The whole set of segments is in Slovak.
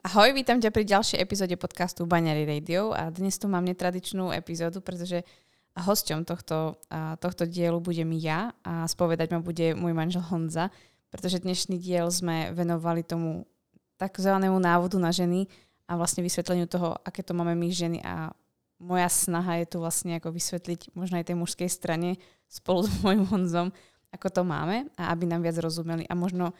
Ahoj, vítam ťa pri ďalšej epizóde podcastu Baňary Radio a dnes tu mám netradičnú epizódu, pretože hosťom tohto, tohto dielu budem ja a spovedať ma bude môj manžel Honza, pretože dnešný diel sme venovali tomu takzvanému návodu na ženy a vlastne vysvetleniu toho, aké to máme my ženy a moja snaha je tu vlastne ako vysvetliť možno aj tej mužskej strane spolu s môjim Honzom, ako to máme a aby nám viac rozumeli a možno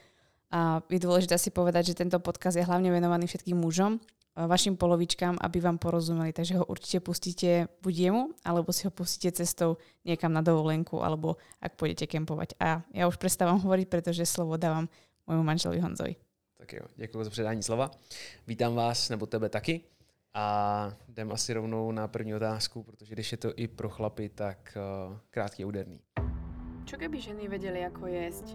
a je dôležité si povedať, že tento podcast je hlavne venovaný všetkým mužom, vašim polovičkám, aby vám porozumeli. Takže ho určite pustíte buď jemu, alebo si ho pustíte cestou niekam na dovolenku, alebo ak pôjdete kempovať. A ja už prestávam hovoriť, pretože slovo dávam môjmu manželovi Honzovi. Tak jo, děkuji za předání slova. Vítám vás, nebo tebe taky. A jdem asi rovnou na první otázku, protože když je to i pro chlapy, tak uh, krátký a úderný. Čo keby ženy vedeli, ako jesť,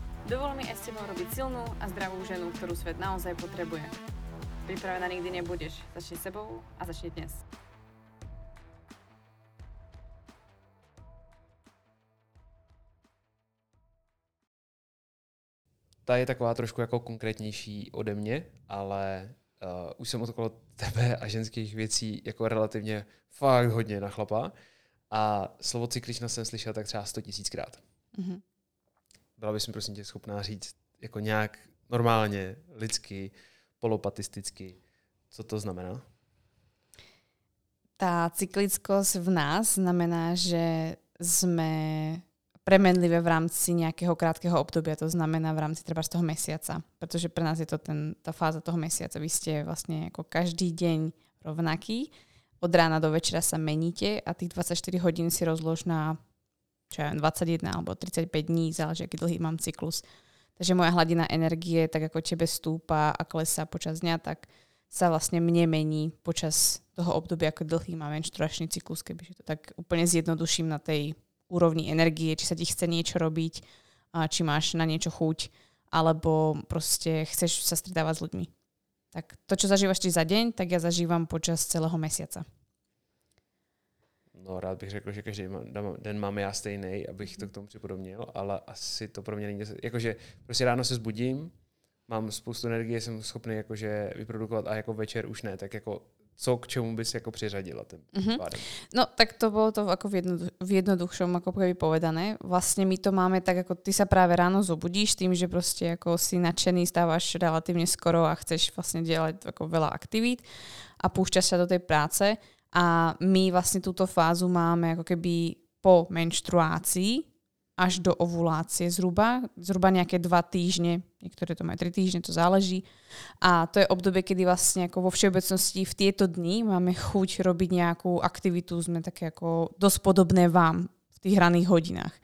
Dovol mi aj s tebou robiť silnú a zdravú ženu, ktorú svet naozaj potrebuje. Pripravená nikdy nebudeš. Začni sebou a začni dnes. Ta je taková trošku jako konkrétnější ode mě, ale uh, už jsem okolo tebe a ženských věcí jako relativně fakt hodně na chlapa. A slovo cyklična jsem slyšel tak třeba 100 tisíckrát. Mm-hmm. Byla bys mi prosím tě schopná říct jako nějak normálně, lidsky, polopatisticky, co to znamená? Tá cyklickosť v nás znamená, že sme premenlivé v rámci nejakého krátkeho obdobia, to znamená v rámci treba z toho mesiaca, pretože pre nás je to ten, tá fáza toho mesiaca. Vy ste vlastne ako každý deň rovnaký, od rána do večera sa meníte a tých 24 hodín si rozlož na čo ja 21 alebo 35 dní, záleží, aký dlhý mám cyklus. Takže moja hladina energie, tak ako tebe stúpa a klesá počas dňa, tak sa vlastne mne mení počas toho obdobia, ako dlhý má menštruačný cyklus, kebyže to tak úplne zjednoduším na tej úrovni energie, či sa ti chce niečo robiť, či máš na niečo chuť, alebo proste chceš sa stredávať s ľuďmi. Tak to, čo zažívaš ty za deň, tak ja zažívam počas celého mesiaca. No rád bych řekl, že každý den mám já stejný, abych to k tomu připodobnil, ale asi to pro mě není... Jakože prostě ráno se zbudím, mám spoustu energie, jsem schopný jakože vyprodukovat a jako večer už ne, tak jako co k čemu bys jako přiřadila tým mm-hmm. pádem? No tak to bolo to ako v, jednodu, v jednoduchšom ako keby povedané. Vlastne my to máme tak, ako ty sa práve ráno zobudíš tým, že proste ako si nadšený, stávaš relatívne skoro a chceš vlastne delať ako veľa aktivít a púšťaš sa do tej práce a my vlastne túto fázu máme ako keby po menštruácii až do ovulácie zhruba, zhruba nejaké dva týždne, niektoré to majú tri týždne, to záleží. A to je obdobie, kedy vlastne ako vo všeobecnosti v tieto dni máme chuť robiť nejakú aktivitu, sme také ako dosť podobné vám v tých hraných hodinách.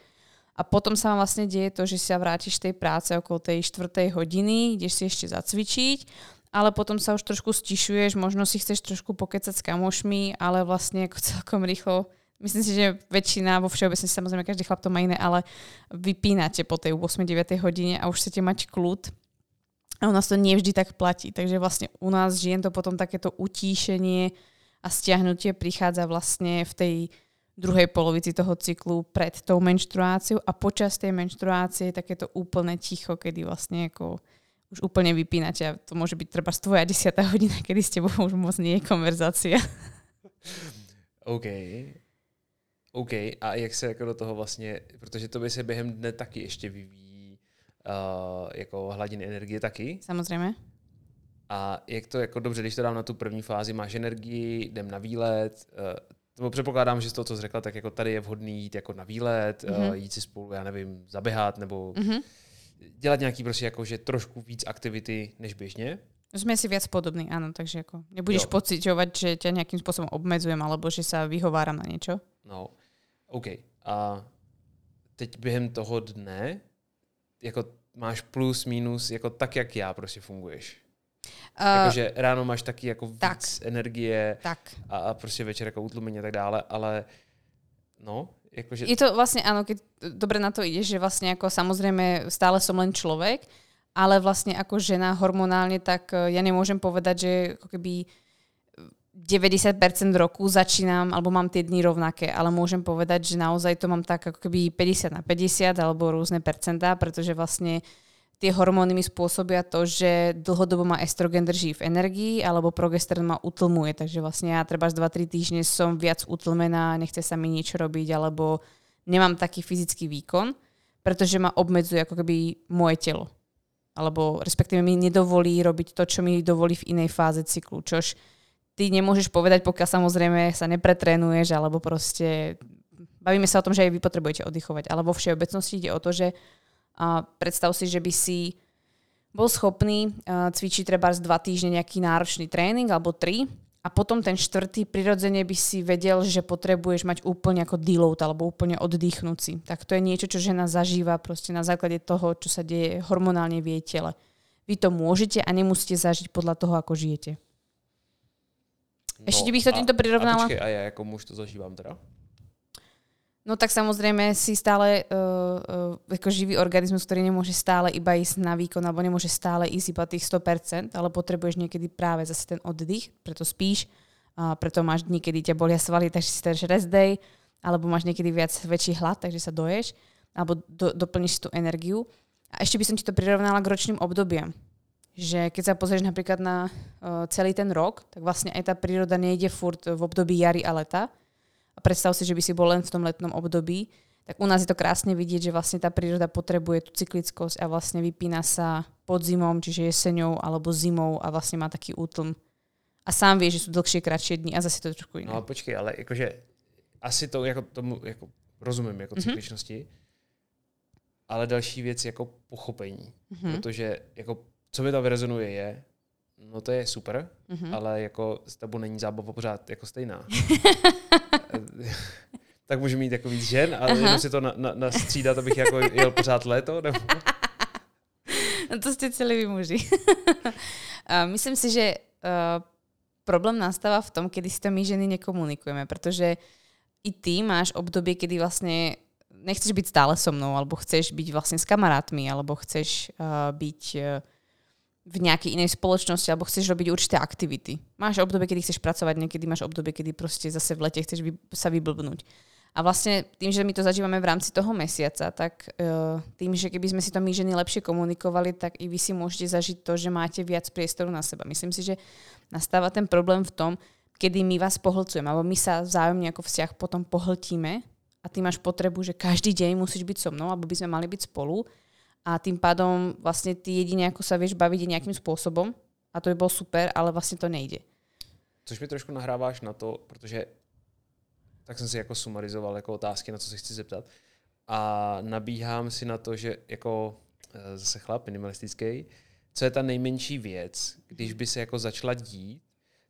A potom sa vám vlastne deje to, že sa vrátiš tej práce okolo tej štvrtej hodiny, ideš si ešte zacvičiť ale potom sa už trošku stišuješ, možno si chceš trošku pokecať s kamošmi, ale vlastne ako celkom rýchlo Myslím si, že väčšina vo všeobecnosti, samozrejme každý chlap to má iné, ale vypínate po tej 8-9 hodine a už chcete mať kľud. A u nás to nie vždy tak platí. Takže vlastne u nás žien to potom takéto utíšenie a stiahnutie prichádza vlastne v tej druhej polovici toho cyklu pred tou menštruáciou a počas tej menštruácie je takéto úplne ticho, kedy vlastne ako už úplne vypínate a to môže byť treba tvoja desiatá hodina, kedy s tebou už moc nie je konverzácia. OK. OK. A jak se jako do toho vlastně, protože to by se během dne taky ještě vyvíjí uh, jako hladiny energie taky. Samozřejmě. A jak to jako dobře, když to dám na tu první fázi, máš energii, jdem na výlet, uh, to předpokládám, že z toho, co jsi řekla, tak jako tady je vhodný jít jako na výlet, mm-hmm. uh, jít si spolu, já nevím, zaběhat nebo mm-hmm dělat nějaký prostě jako, že trošku víc aktivity než běžně. Sme si viac podobní, áno, takže ako nebudeš jo. pociťovať, že ťa nejakým spôsobom obmedzujem alebo že sa vyhováram na niečo. No, OK. A teď během toho dne, jako máš plus, minus, jako tak, jak já prostě funguješ. Uh, Jakože ráno máš taky jako víc tak. energie tak. A, a prostě večer jako utlumení a tak dále, ale no, jakože... Je to vlastne, áno, keď dobre na to ide, že vlastne ako samozrejme stále som len človek, ale vlastne ako žena hormonálne, tak e, ja nemôžem povedať, že ako keby 90% roku začínam, alebo mám tie dni rovnaké, ale môžem povedať, že naozaj to mám tak ako keby 50 na 50 alebo rôzne percentá, pretože vlastne tie hormóny mi spôsobia to, že dlhodobo ma estrogen drží v energii alebo progesteron ma utlmuje, takže vlastne ja treba 2-3 týždne som viac utlmená, nechce sa mi niečo robiť alebo nemám taký fyzický výkon, pretože ma obmedzuje ako keby moje telo. Alebo respektíve mi nedovolí robiť to, čo mi dovolí v inej fáze cyklu, čož ty nemôžeš povedať, pokiaľ samozrejme sa nepretrénuješ, alebo proste bavíme sa o tom, že aj vy potrebujete oddychovať, ale vo všeobecnosti ide o to, že a predstav si, že by si bol schopný uh, cvičiť treba z dva týždne nejaký náročný tréning alebo tri a potom ten štvrtý prirodzene by si vedel, že potrebuješ mať úplne ako deload alebo úplne oddychnúci. Tak to je niečo, čo žena zažíva proste na základe toho, čo sa deje hormonálne v jej tele. Vy to môžete a nemusíte zažiť podľa toho, ako žijete. No, Ešte bych to týmto prirovnala. A, počkej, a ja ako muž to zažívam teda? No tak samozrejme si stále uh, uh, ako živý organizmus, ktorý nemôže stále iba ísť na výkon alebo nemôže stále ísť iba tých 100%, ale potrebuješ niekedy práve zase ten oddych, preto spíš, a preto máš dní, kedy ťa bolia svaly, takže si dáš rest day, alebo máš niekedy viac väčší hlad, takže sa doješ, alebo do, doplníš si tú energiu. A ešte by som ti to prirovnala k ročným obdobiam že keď sa pozrieš napríklad na uh, celý ten rok, tak vlastne aj tá príroda nejde furt v období jary a leta. A predstav si, že by si bol len v tom letnom období. Tak u nás je to krásne vidieť, že vlastne tá príroda potrebuje tú cyklickosť a vlastne vypína sa pod zimom, čiže jeseňou alebo zimou a vlastne má taký útlm. A sám vie, že sú dlhšie, kratšie dni a zase to trošku iné. No počkej, ale akože asi to jako tomu jako rozumím jako mm-hmm. cykličnosti, ale další věc jako pochopení. Mm-hmm. Protože jako co mi to vyrezonuje je, no to je super, mm-hmm. ale jako s tebou není zábava pořád jako stejná. tak můžu mít jako víc žen, ale Aha. jenom si to na, na, na střídat, abych jako jel pořád léto, nebo... No to ste celí vy muži. Myslím si, že uh, problém nastáva v tom, kedy si to my ženy nekomunikujeme, pretože i ty máš obdobie, kedy vlastne nechceš byť stále so mnou, alebo chceš byť vlastne s kamarátmi, alebo chceš uh, byť uh, v nejakej inej spoločnosti alebo chceš robiť určité aktivity. Máš obdobie, kedy chceš pracovať, niekedy máš obdobie, kedy proste zase v lete chceš vy, sa vyblbnúť. A vlastne tým, že my to zažívame v rámci toho mesiaca, tak uh, tým, že keby sme si to my ženy lepšie komunikovali, tak i vy si môžete zažiť to, že máte viac priestoru na seba. Myslím si, že nastáva ten problém v tom, kedy my vás pohlcujeme, alebo my sa vzájomne ako vzťah potom pohltíme a ty máš potrebu, že každý deň musíš byť so mnou, alebo by sme mali byť spolu a tým pádom vlastne ty jedine ako sa vieš baviť nejakým spôsobom a to by bol super, ale vlastne to nejde. Což mi trošku nahráváš na to, protože tak jsem si jako sumarizoval jako otázky, na co se chci zeptat. A nabíhám si na to, že jako e, zase chlap minimalistický, co je ta nejmenší věc, když by se jako začala dít,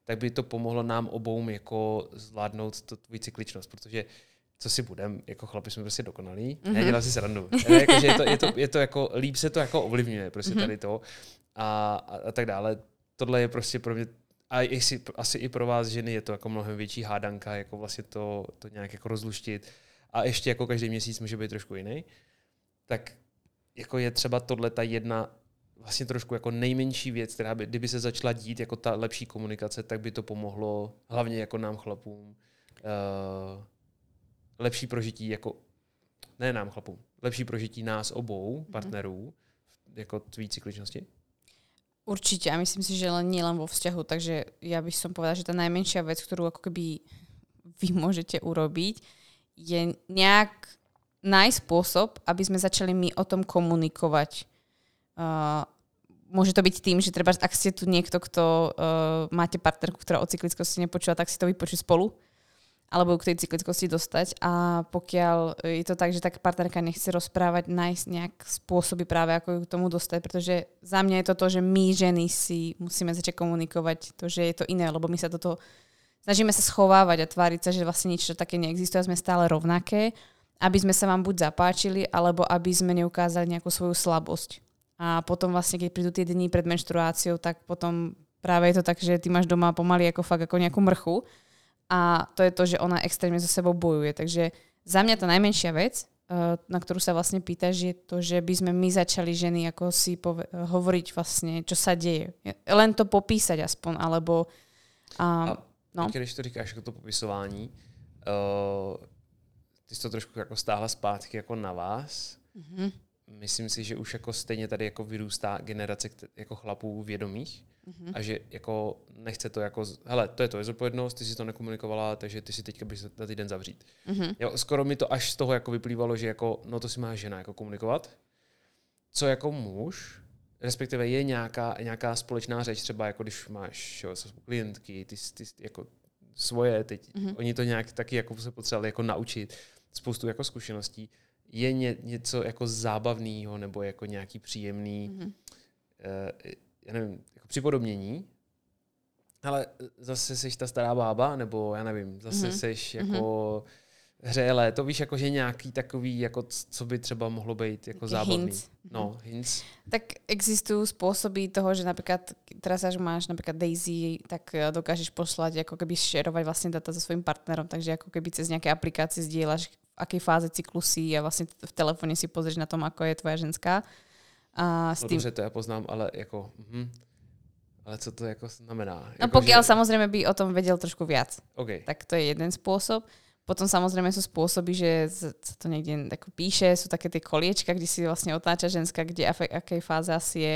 tak by to pomohlo nám obou jako zvládnout tu tvoji cykličnost, protože co si budem, jako chlapi jsme prostě dokonalí. Mm-hmm. Já dělám si srandu. jako, že je, to, je, to, je to jako, líp se to jako ovlivňuje, prostě mm-hmm. tady to a, a, a tak dále. Tohle je prostě pro mě a jestli, asi i pro vás ženy je to jako mnohem větší hádanka, jako vlastně to, to nějak jako rozluštit. A ještě jako každý měsíc může být trošku jiný. Tak jako je třeba tohle ta jedna vlastně trošku jako nejmenší věc, která by, kdyby se začala dít jako ta lepší komunikace, tak by to pomohlo hlavně jako nám chlapům uh, lepší prožití jako, ne nám chlapům, lepší prožití nás obou mhm. partnerů jako tvý cykličnosti? Určite a myslím si, že len nie len vo vzťahu, takže ja by som povedala, že tá najmenšia vec, ktorú ako keby vy môžete urobiť, je nejak nájsť spôsob, aby sme začali my o tom komunikovať. Uh, môže to byť tým, že treba, ak ste tu niekto, kto uh, máte partnerku, ktorá o cyklickosti nepočúva, tak si to vypočuť spolu alebo k tej cyklickosti dostať a pokiaľ je to tak, že tak partnerka nechce rozprávať, nájsť nejak spôsoby práve, ako ju k tomu dostať, pretože za mňa je to to, že my ženy si musíme začať komunikovať to, že je to iné, lebo my sa toto snažíme sa schovávať a tváriť sa, že vlastne nič také neexistuje a sme stále rovnaké, aby sme sa vám buď zapáčili, alebo aby sme neukázali nejakú svoju slabosť. a potom vlastne, keď prídu tie dni pred menštruáciou, tak potom práve je to tak, že ty máš doma pomaly ako fakt ako nejakú mrchu a to je to, že ona extrémne so sebou bojuje. Takže za mňa tá najmenšia vec, eh, na ktorú sa vlastne pýtaš, je to, že by sme my začali ženy ako si pove- hovoriť vlastne, čo sa deje. Len to popísať aspoň, alebo... Um, a no. když to říkáš jako to popisování, uh, ty jsi to trošku jako stáhla zpátky jako na vás. Mm-hmm myslím si, že už jako stejně tady jako vyrůstá generace jako chlapů vědomých mm-hmm. a že jako nechce to jako, hele, to je to, je zodpovědnost, ty si to nekomunikovala, takže ty si teďka bys na týden zavřít. Mm-hmm. Jo, skoro mi to až z toho jako vyplývalo, že jako, no to si má žena jako komunikovat. Co jako muž, respektive je nějaká, nějaká společná řeč, třeba jako když máš jo, klientky, ty, ty, jako svoje, teď mm-hmm. oni to nějak taky jako se potřebovali jako naučit, spoustu jako zkušeností je ně, něco jako zábavného nebo jako nějaký příjemný, mm-hmm. uh, já nevím, jako připodobnění, ale zase jsi ta stará bába, nebo já nevím, zase mm-hmm. jsi jako mm-hmm. Hřeje léto, víš, jako že nějaký takový, jako co by třeba mohlo být jako zábavný. Hints. No, hints. Tak existujú spôsoby toho, že napríklad teraz až máš napríklad Daisy, tak eh, dokážeš poslať, ako keby šerovať vlastne data so svojím partnerom, takže ako keby cez nejaké aplikácie zdieľaš akej fáze cyklusí a vlastne v telefóne si pozrieš na tom, ako je tvoja ženská. A s no tým... dobře, to ja poznám, ale jako... Mhm. Ale co to jako znamená? No jako, pokiaľ že... samozrejme by o tom vedel trošku viac. Okay. Tak to je jeden spôsob. Potom samozrejme sú spôsoby, že sa to niekde ako píše, sú také tie koliečka, kde si vlastne otáča ženská, kde v akej fáze asi je,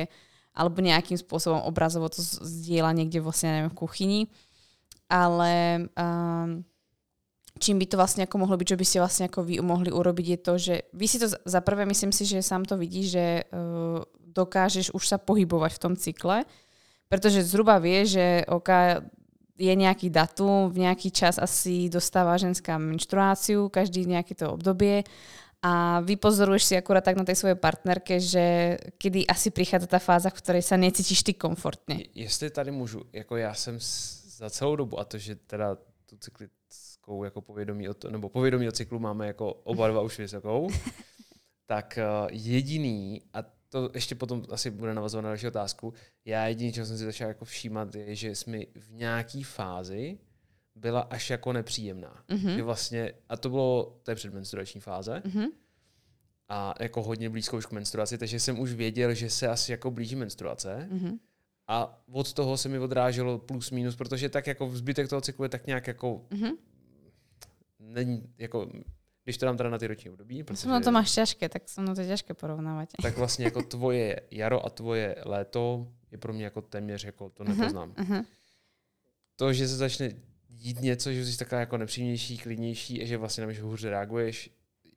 alebo nejakým spôsobom obrazovo to zdieľa niekde vlastne, neviem, v kuchyni. Ale um, čím by to vlastne ako mohlo byť, čo by ste vlastne ako vy mohli urobiť, je to, že vy si to za prvé, myslím si, že sám to vidí, že uh, dokážeš už sa pohybovať v tom cykle, pretože zhruba vie, že OK, je nejaký datum, v nejaký čas asi dostáva ženská menštruáciu, každý nejaké to obdobie a vypozoruješ si akurát tak na tej svojej partnerke, že kedy asi prichádza tá fáza, v ktorej sa necítiš ty komfortne. Jestli tady můžu, jako já jsem za celou dobu, a to, že teda tu cykli, vysokou jako povědomí o to, nebo povědomí o cyklu máme jako oba dva už vysokou, tak uh, jediný, a to ještě potom asi bude navazovat na další otázku, já jediný, čeho jsem si začal jako všímat, je, že jsme v nějaký fázi byla až jako nepříjemná. Mm-hmm. Že vlastně, a to bylo, to je předmenstruační fáze, mm-hmm. a jako hodně blízko už k menstruaci, takže jsem už věděl, že se asi jako blíží menstruace. Mm-hmm. A od toho se mi odráželo plus minus, protože tak jako zbytek toho cyklu je tak nějak jako mm-hmm není, jako, když to dám teda na ty roční období. Protože, no to máš ťažké, tak se mnou to je těžké porovnávat. Tak vlastně jako tvoje jaro a tvoje léto je pro mě jako téměř jako to nepoznám. Uh-huh, uh-huh. To, že se začne dít něco, že jsi taková jako nepříjemnější, klidnější a že vlastně na mě hůře reaguješ,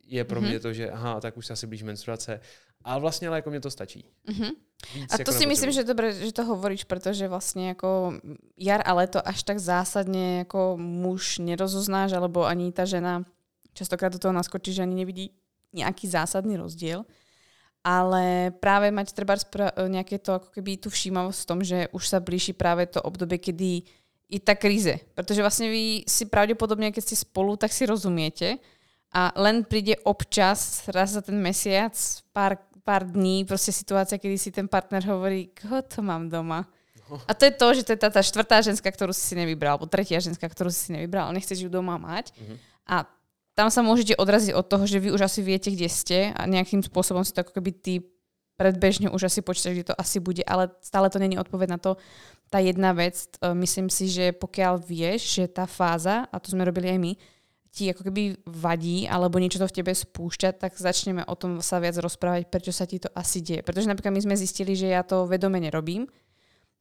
je pro uh-huh. mě to, že aha, tak už se asi blíží menstruace. A vlastně ale jako mě to stačí. Víc a to jako si myslím, že je dobré, že to hovoríš, protože vlastně jako jar a leto až tak zásadně jako muž nerozoznáš, alebo ani ta žena častokrát do toho naskočí, že ani nevidí nějaký zásadný rozdíl. Ale práve mať treba nejaké to ako keby tu všímavosť v tom, že už sa blíži práve to obdobie, kedy je tá kríze. Pretože vlastne vy si pravdepodobne, keď ste spolu, tak si rozumiete a len príde občas, raz za ten mesiac, pár pár dní proste situácia, kedy si ten partner hovorí, koho to mám doma. No. A to je to, že to je tá, tá štvrtá ženská, ktorú si si nevybral, alebo tretia ženská, ktorú si si nevybral, nechceš ju doma mať. Mm-hmm. A tam sa môžete odraziť od toho, že vy už asi viete, kde ste a nejakým spôsobom si to ako keby ty predbežne už asi počítaš, kde to asi bude, ale stále to není odpoveď na to. Tá jedna vec, e, myslím si, že pokiaľ vieš, že tá fáza, a to sme robili aj my, ti ako keby vadí alebo niečo to v tebe spúšťa, tak začneme o tom sa viac rozprávať, prečo sa ti to asi deje. Pretože napríklad my sme zistili, že ja to vedome nerobím,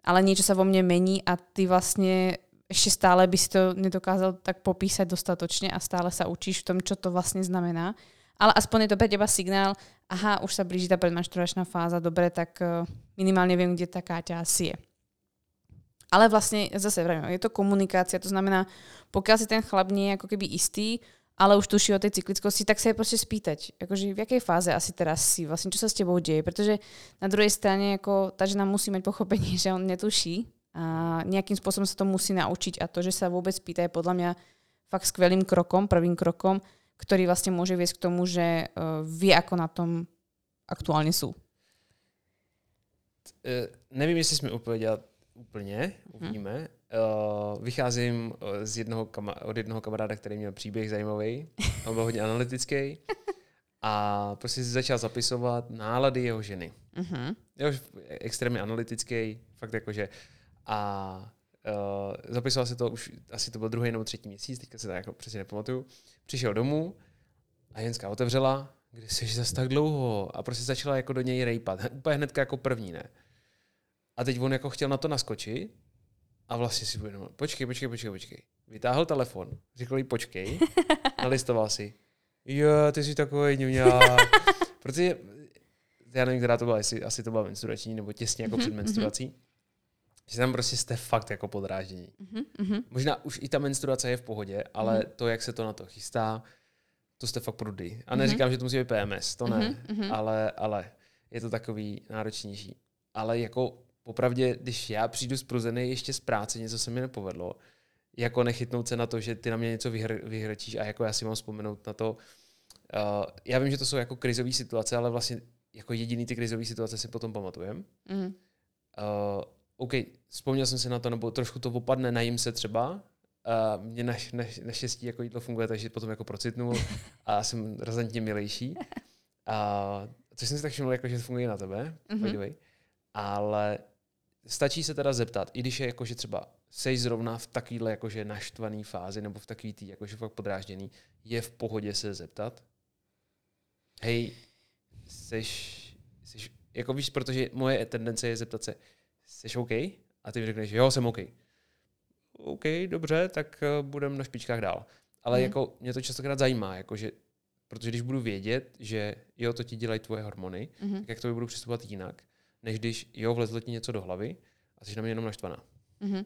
ale niečo sa vo mne mení a ty vlastne ešte stále by si to nedokázal tak popísať dostatočne a stále sa učíš v tom, čo to vlastne znamená. Ale aspoň je to pre teba signál, aha, už sa blíži tá predmašturačná fáza, dobre, tak eh, minimálne viem, kde tá Káťa asi je. Ale vlastne, zase vravím, je to komunikácia, to znamená, pokiaľ si ten chlap nie je ako keby istý, ale už tuší o tej cyklickosti, tak sa je proste spýtať, akože v jakej fáze asi teraz si, vlastne čo sa s tebou deje, pretože na druhej strane ako tá žena musí mať pochopenie, že on netuší a nejakým spôsobom sa to musí naučiť a to, že sa vôbec pýta je podľa mňa fakt skvelým krokom, prvým krokom, ktorý vlastne môže viesť k tomu, že uh, vie, ako na tom aktuálne sú. eh, nevím, jestli jsme odpověděli úplně, uvidíme. Uh, vycházím z jednoho kama- od jednoho kamaráda, který měl příběh zajímavý. On byl hodně analytický. A prostě si začal zapisovat nálady jeho ženy. Mhm. Jo, extrémně analytický, fakt jakože. A uh, zapisoval si to už, asi to byl druhý nebo třetí měsíc, teďka si to jako přesně nepamatuju. Přišel domů a Jenská otevřela, kde jsi zase tak dlouho? A prostě začala jako do něj rejpat. Úplně hnedka jako první, ne? A teď on jako chtěl na to naskočit a vlastně si uvědomil, počkej, počkej, počkej, počkej. Vytáhl telefon, řekl jí počkej, nalistoval si. Jo, ty jsi takový ňuňák. Protože já nevím, která to byla, jestli asi to byla menstruační nebo těsně jako před menstruací. Že tam prostě jste fakt jako podráždění. Mhm, mhm. Možná už i ta menstruace je v pohodě, ale Mhm. to, jak se to na to chystá, to jste fakt prudy. A neříkám, že to musí být PMS, to ne, Mhm, mhm. ale, ale je to takový náročnější. Ale jako popravdě, když já přijdu spruzený ještě z práce, něco se mi nepovedlo, jako nechytnout se na to, že ty na mě něco vyhr, vyhrčíš a jako já si mám vzpomenout na to. Uh, já vím, že to jsou jako krizové situace, ale vlastně jako jediný ty krizové situace si potom pamatujem. Mhm. Uh, OK, vzpomněl jsem si na to, nebo trošku to opadne, najím se třeba. Uh, mě naš, naš, naštěstí jako jídlo funguje, takže potom jako procitnu a jsem razantně milejší. A což jsem si tak všiml, jako, že to funguje na tebe, Mhm. way. Ale stačí se teda zeptat, i když je jako, že třeba seš zrovna v takovýhle jakože naštvaný fázi nebo v takový tý jakože fakt podrážděný, je v pohodě se zeptat? Hej, seš, seš, jako víš, protože moje tendence je zeptat se, jsi OK? A ty mi řekneš, jo, jsem OK. OK, dobře, tak uh, budem na špičkách dál. Ale Mhm. jako mě to častokrát zajímá, jakože, protože když budu vědět, že jo, to ti dělají tvoje hormony, Mhm. tak jak to budu přistupovat jinak, než když jo, vlezlo ti něco do hlavy a jsi na mě jenom naštvaná. Mhm.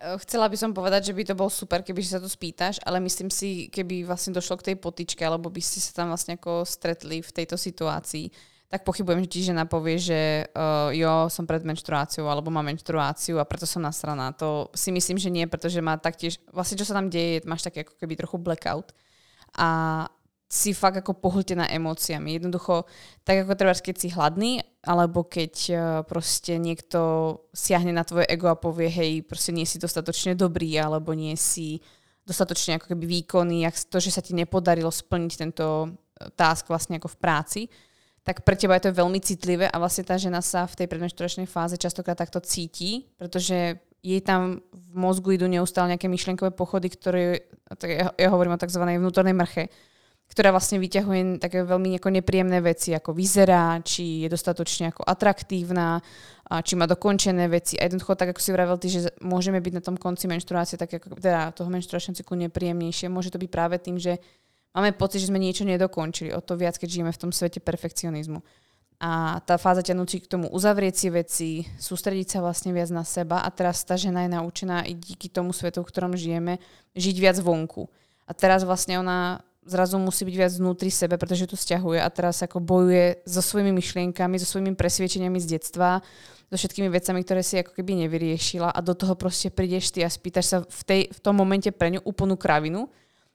Eh, Chcela by som povedať, že by to bol super, keby sa to spýtaš, ale myslím si, keby vlastne došlo k tej potičke, alebo by ste sa tam vlastne ako stretli v tejto situácii, tak pochybujem, že ti žena povie, že uh, jo, som pred menštruáciou, alebo mám menštruáciu a preto som nasraná. To si myslím, že nie, pretože má taktiež, vlastne čo sa tam deje, máš taký ako keby trochu blackout a si fakt ako pohltená emóciami. Jednoducho, tak ako treba, keď si hladný, alebo keď eh, proste niekto siahne na tvoje ego a povie, hej, proste nie si dostatočne dobrý, alebo nie si dostatočne ako keby výkonný, to, že sa ti nepodarilo splniť tento eh, task vlastne ako v práci, tak pre teba je to veľmi citlivé a vlastne tá žena sa v tej predmenšturačnej fáze častokrát takto cíti, pretože jej tam v mozgu idú neustále nejaké myšlienkové pochody, ktoré, ja, ja hovorím o tzv. vnútornej mrche, ktorá vlastne vyťahuje také veľmi nepríjemné veci, ako vyzerá, či je dostatočne ako atraktívna, a či má dokončené veci. A jednoducho, tak ako si vravel ty, že môžeme byť na tom konci menštruácie, tak ako, teda toho menštruačného cyklu nepríjemnejšie. Môže to byť práve tým, že máme pocit, že sme niečo nedokončili. O to viac, keď žijeme v tom svete perfekcionizmu. A tá fáza ťa k tomu uzavrieť si veci, sústrediť sa vlastne viac na seba a teraz tá žena je naučená i díky tomu svetu, v ktorom žijeme, žiť viac vonku. A teraz vlastne ona zrazu musí byť viac vnútri sebe, pretože to stiahuje a teraz ako bojuje so svojimi myšlienkami, so svojimi presviečeniami z detstva, so všetkými vecami, ktoré si ako keby nevyriešila a do toho proste prídeš ty a spýtaš sa v, tej, v tom momente pre ňu úplnú kravinu,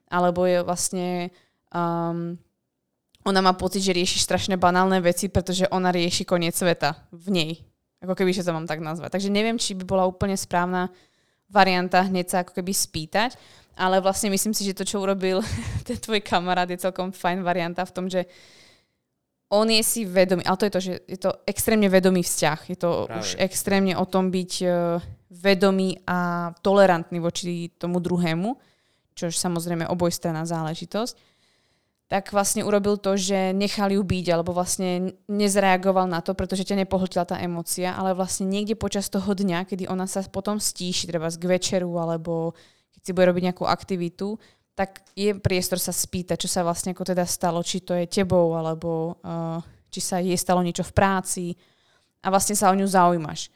alebo je vlastne um, ona má pocit, že rieši strašne banálne veci, pretože ona rieši koniec sveta v nej. Ako keby, že to mám tak nazvať. Takže neviem, či by bola úplne správna varianta hneď sa ako keby spýtať, ale vlastne myslím si, že to, čo urobil ten tvoj kamarát, je celkom fajn varianta v tom, že on je si vedomý, ale to je to, že je to extrémne vedomý vzťah. Je to Práve. už extrémne o tom byť eh, vedomý a tolerantný voči tomu druhému, čo samozrejme obojstranná záležitosť tak vlastne urobil to, že nechal ju byť, alebo vlastne nezreagoval na to, pretože ťa nepohltila tá emócia, ale vlastne niekde počas toho dňa, kedy ona sa potom stíši, treba k večeru, alebo keď si bude robiť nejakú aktivitu, tak je priestor sa spýtať, čo sa vlastne ako teda stalo, či to je tebou, alebo uh, či sa jej stalo niečo v práci a vlastne sa o ňu zaujímaš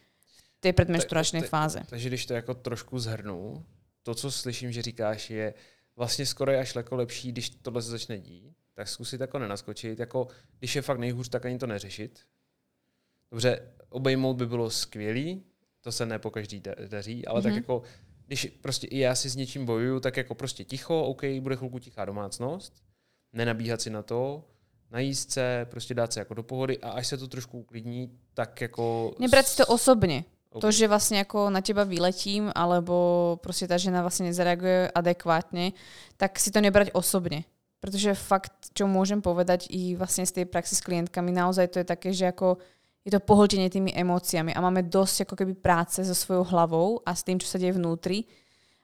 v tej predmenšturačnej fáze. Takže když to jako trošku zhrnu, to, co slyším, že říkáš, je vlastně skoro je až jako lepší, když tohle se začne dít, tak zkusit jako nenaskočit. Jako, když je fakt nejhůř, tak ani to neřešit. Dobře, obejmout by bylo skvělý, to se ne po každý da- daří, ale mm-hmm. tak Mhm. jako, když prostě i já si s něčím bojuju, tak jako prostě ticho, OK, bude chvilku tichá domácnost, nenabíhat si na to, najíst se, prostě dát se jako do pohody a až se to trošku uklidní, tak jako... Nebrať si to osobně. Okay. To, že vlastne ako na teba vyletím, alebo proste tá žena vlastne nezareaguje adekvátne, tak si to nebrať osobne. Pretože fakt, čo môžem povedať i vlastne z tej praxi s klientkami, naozaj to je také, že ako je to pohltenie tými emóciami a máme dosť ako keby práce so svojou hlavou a s tým, čo sa deje vnútri.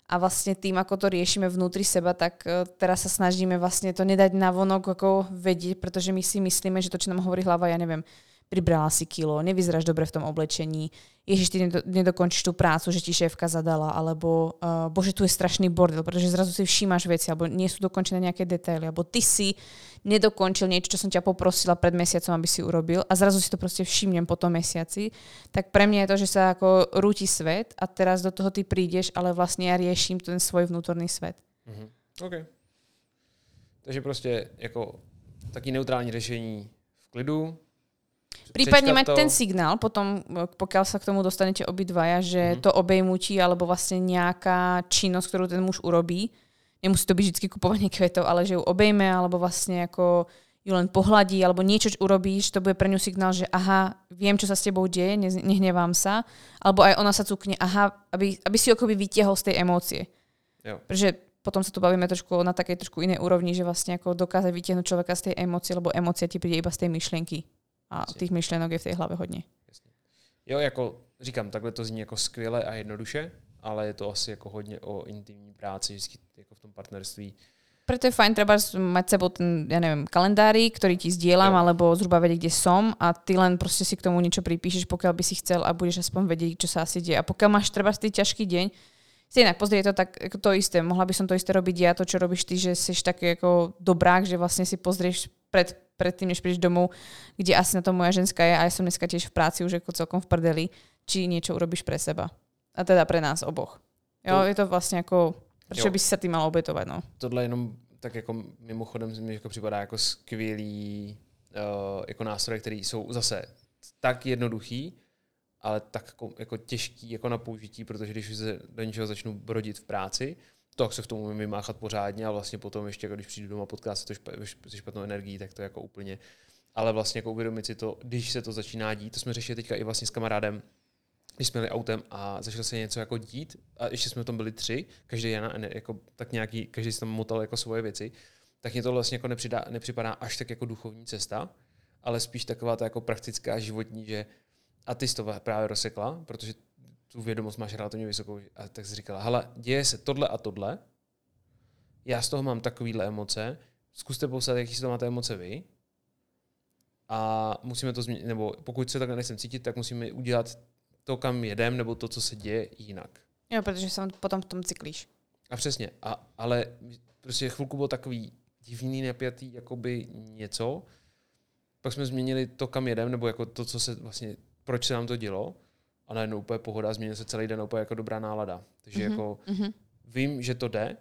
A vlastne tým, ako to riešime vnútri seba, tak uh, teraz sa snažíme vlastne to nedať na vonok ako vedieť, pretože my si myslíme, že to, čo nám hovorí hlava, ja neviem, pribrala si kilo, nevyzeráš dobre v tom oblečení, ježiš, ty nedokončíš tú prácu, že ti šéfka zadala, alebo uh, bože, tu je strašný bordel, pretože zrazu si všímaš veci, alebo nie sú dokončené nejaké detaily, alebo ty si nedokončil niečo, čo som ťa poprosila pred mesiacom, aby si urobil a zrazu si to proste všimnem po tom mesiaci, tak pre mňa je to, že sa ako rúti svet a teraz do toho ty prídeš, ale vlastne ja riešim ten svoj vnútorný svet. Mm-hmm. OK. Takže prostě jako taký neutrální řešení v klidu, Prípadne mať to... ten signál, potom pokiaľ sa k tomu dostanete obidvaja, že mm-hmm. to obejmutí alebo vlastne nejaká činnosť, ktorú ten muž urobí, nemusí to byť vždy kupovanie kvetov, ale že ju obejme alebo vlastne ako ju len pohľadí alebo niečo čo urobíš, to bude pre ňu signál, že aha, viem, čo sa s tebou deje, ne, nehnevám sa. Alebo aj ona sa cukne, aha, aby, aby si akoby vytiahol z tej emócie. Jo. Pretože potom sa tu bavíme trošku na takej trošku inej úrovni, že vlastne ako dokáže vytiahnuť človeka z tej emócie, lebo emócia ti príde iba z tej myšlienky. A Jasně. těch myšlenok je v té hlavě hodně. Jasně. Jo, jako říkám, takhle to zní jako skvěle a jednoduše, ale je to asi jako hodně o intimní práci, vždycky jako v tom partnerství. Preto je fajn treba mať sebou ten, ja neviem, kalendári, ktorý ti zdieľam, jo. alebo zhruba vedieť, kde som a ty len proste si k tomu niečo pripíšeš, pokiaľ by si chcel a budeš aspoň vedieť, čo sa asi deje. A pokiaľ máš treba ten ťažký deň, si inak pozrie to tak to isté. Mohla by som to isté robiť ja, to, čo robíš ty, že si taký ako dobrák, že vlastne si pozrieš pred predtým, než prídeš domov, kde asi na to moja ženská je a ja som dneska tiež v práci už ako celkom v prdeli, či niečo urobíš pre seba. A teda pre nás oboch. Jo, to, je to vlastne ako, prečo jo. by si sa tým mal obetovať, no. Tohle jenom tak jako mimochodem mi jako připadá jako skvělý uh, jako nástroje, které jsou zase tak jednoduchý, ale tak jako, jako těžký jako na použití, protože když se do něčeho začnu brodit v práci, tak se v tom umím vymáchat pořádně a vlastně potom ještě, když přijdu doma potkat se to se špatnou energií, tak to jako úplně ale vlastně jako uvědomit si to, když se to začíná dít, to jsme řešili teďka i vlastně s kamarádem, když jsme jeli autem a začalo se něco jako dít a ještě jsme tam byli tři, každý Jana, jako, tak nějaký, každý si tam motal jako svoje věci, tak mě to vlastně jako nepřidá, nepřipadá až tak jako duchovní cesta, ale spíš taková ta jako praktická životní, že a ty jsi to právě rozsekla, protože tu vědomost máš relativně vysokou, a tak jsi říkala, hele, děje se tohle a tohle, já z toho mám takovýhle emoce, zkuste popsat, jaký si to máte emoce vy, a musíme to změnit, nebo pokud se takhle nechcem cítit, tak musíme udělat to, kam jedem, nebo to, co se děje jinak. Jo, protože se potom v tom cyklíš. A přesně, a, ale prostě chvilku bylo takový divný, napjatý, jakoby něco, pak jsme změnili to, kam jedem, nebo jako to, co se vlastně, proč se nám to dělo, a najednou úplně pohoda, změnil se celý den úplně jako dobrá nálada. Takže mm-hmm. jako mm-hmm. vím, že to jde,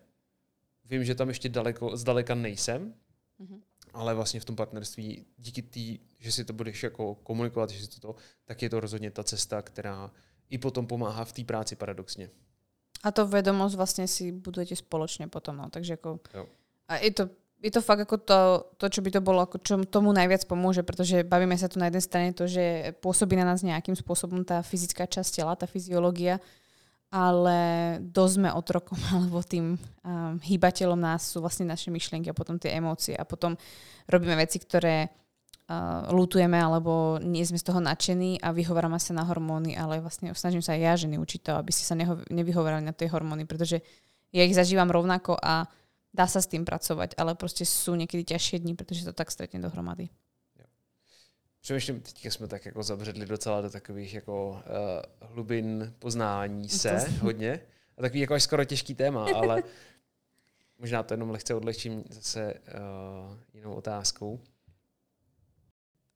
vím, že tam ještě daleko, zdaleka nejsem, mm-hmm. ale vlastně v tom partnerství díky té, že si to budeš jako komunikovat, že si to, tak je to rozhodně ta cesta, která i potom pomáhá v té práci paradoxně. A to vedomosť vlastne si budujete spoločne potom, no. Takže ako... Jo. A je to je to fakt ako to, to, čo by to bolo, ako čo tomu najviac pomôže, pretože bavíme sa tu na jednej strane to, že pôsobí na nás nejakým spôsobom tá fyzická časť tela, tá fyziológia, ale dosť sme otrokom alebo tým um, hýbateľom nás sú vlastne naše myšlienky a potom tie emócie a potom robíme veci, ktoré uh, lutujeme alebo nie sme z toho nadšení a vyhovárame sa na hormóny, ale vlastne snažím sa aj ja ženy učiť to, aby si sa neho, nevyhovorali na tie hormóny, pretože ja ich zažívam rovnako a dá sa s tým pracovať, ale proste sú niekedy ťažšie dní, pretože to tak stretne dohromady. Přemýšlím, teďka jsme tak jako zabředli docela do takových jako uh, hlubin poznání se to... hodně. A takový jako až skoro těžký téma, ale možná to jenom lehce odlehčím zase uh, jinou otázkou.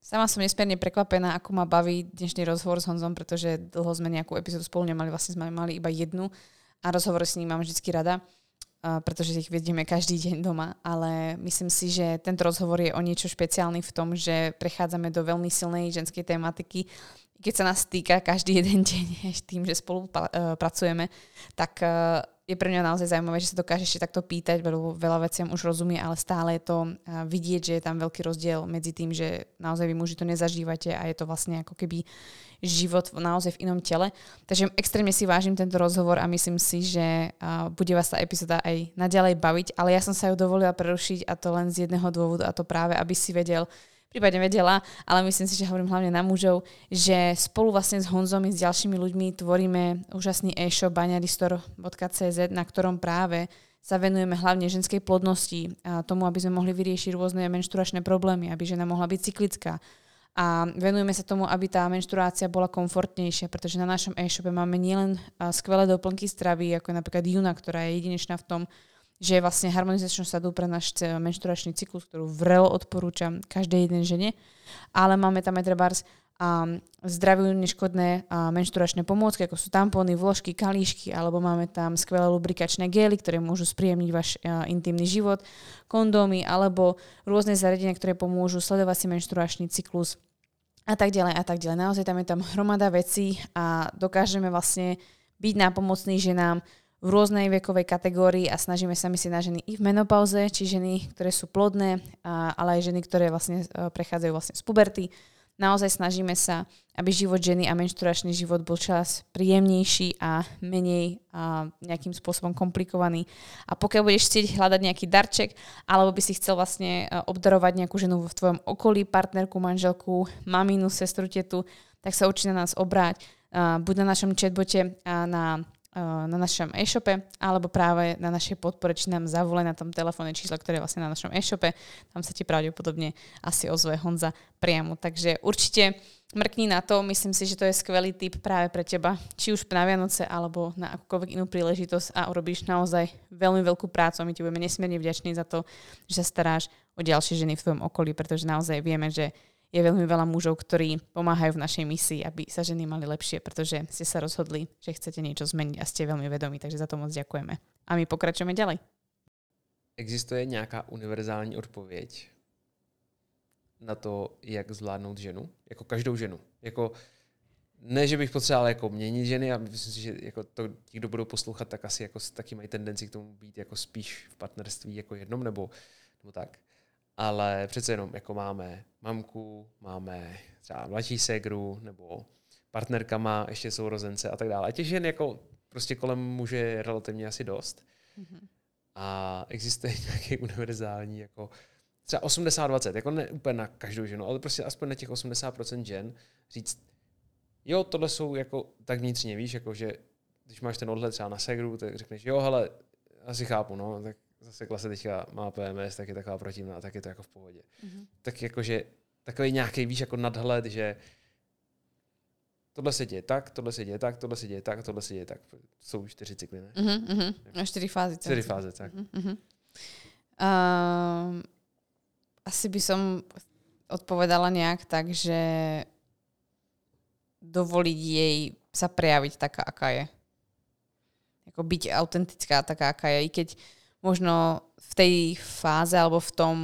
Sama som nesmierne prekvapená, ako ma baví dnešný rozhovor s Honzom, pretože dlho sme nejakú epizódu spolu nemali, vlastne sme mali iba jednu a rozhovor s ním mám vždy rada pretože ich vidíme každý deň doma, ale myslím si, že tento rozhovor je o niečo špeciálny v tom, že prechádzame do veľmi silnej ženskej tematiky. Keď sa nás týka každý jeden deň tým, že spolu pracujeme, tak je pre mňa naozaj zaujímavé, že sa dokáže ešte takto pýtať, lebo veľa veciam už rozumie, ale stále je to vidieť, že je tam veľký rozdiel medzi tým, že naozaj vy muži to nezažívate a je to vlastne ako keby život naozaj v inom tele. Takže extrémne si vážim tento rozhovor a myslím si, že bude vás tá epizóda aj naďalej baviť, ale ja som sa ju dovolila prerušiť a to len z jedného dôvodu a to práve, aby si vedel, prípadne vedela, ale myslím si, že hovorím hlavne na mužov, že spolu vlastne s Honzom i s ďalšími ľuďmi tvoríme úžasný e-shop baňaristor.cz, na ktorom práve sa venujeme hlavne ženskej plodnosti a tomu, aby sme mohli vyriešiť rôzne menšturačné problémy, aby žena mohla byť cyklická. A venujeme sa tomu, aby tá menštruácia bola komfortnejšia, pretože na našom e-shope máme nielen skvelé doplnky stravy, ako je napríklad Juna, ktorá je jedinečná v tom, že je vlastne harmonizačnú sadu pre náš menšturačný cyklus, ktorú vrelo odporúčam každej jednej žene. Ale máme tam aj trebárs um, zdraviu neškodné uh, menšturačné pomôcky, ako sú tampóny, vložky, kalíšky, alebo máme tam skvelé lubrikačné gély, ktoré môžu spríjemniť váš intimný život, kondómy, alebo rôzne zariadenia, ktoré pomôžu sledovať si menšturačný cyklus a tak ďalej a tak ďalej. Naozaj tam je tam hromada vecí a dokážeme vlastne byť nápomocní ženám v rôznej vekovej kategórii a snažíme sa myslieť na ženy i v menopauze, či ženy, ktoré sú plodné, a, ale aj ženy, ktoré vlastne e, prechádzajú vlastne z puberty. Naozaj snažíme sa, aby život ženy a menšturačný život bol čas príjemnejší a menej a nejakým spôsobom komplikovaný. A pokiaľ budeš chcieť hľadať nejaký darček, alebo by si chcel vlastne e, obdarovať nejakú ženu v tvojom okolí, partnerku, manželku, maminu, sestru, tetu, tak sa určite na nás obráť. Buď na našom chatbote uh, na na našom e-shope alebo práve na našej podpore, či nám zavolaj na tom telefónne číslo, ktoré je vlastne na našom e-shope. Tam sa ti pravdepodobne asi ozve Honza priamo. Takže určite mrkni na to, myslím si, že to je skvelý tip práve pre teba, či už na Vianoce alebo na akúkoľvek inú príležitosť a urobíš naozaj veľmi veľkú prácu my ti budeme nesmierne vďační za to, že sa staráš o ďalšie ženy v tvojom okolí, pretože naozaj vieme, že je veľmi veľa mužov, ktorí pomáhajú v našej misii, aby sa ženy mali lepšie, pretože ste sa rozhodli, že chcete niečo zmeniť a ste veľmi vedomí, takže za to moc ďakujeme. A my pokračujeme ďalej. Existuje nějaká univerzální odpověď na to, jak zvládnout ženu? Jako každou ženu. Jako, ne, že bych potřeboval jako měnit ženy a myslím si, že jako to, ti, kdo budou poslouchat, tak asi jako taky mají tendenci k tomu být jako spíš v partnerství jako jednom nebo, nebo tak ale přece jenom jako máme mamku, máme třeba mladší ségru, nebo partnerka má ještě sourozence a tak dále. A těch žen jako prostě kolem muže je relativně asi dost. Mm-hmm. A existuje nějaký univerzální jako třeba 80-20, jako ne úplně na každou ženu, ale prostě aspoň na těch 80% žen říct, jo, tohle jsou jako tak vnitřně, víš, jako že když máš ten odhled třeba na segru, tak řekneš, jo, hele, asi chápu, no, tak zase klase teďka má PMS, tak je taková protivná, tak je to jako v pohodě. Mm-hmm. Tak jakože takový nějaký, víš, jako nadhled, že tohle se děje tak, tohle se děje tak, tohle se děje tak, tohle se děje tak. Jsou čtyři cykly, ne? Mm-hmm. A čtyři fázy. Čtyři fáze, tak. Mm-hmm. Uh, asi by som odpovedala nejak tak, že dovoliť jej sa prejaviť taká, aká je. Jako byť autentická taká, aká je. I keď uh, možno v tej fáze alebo v tom,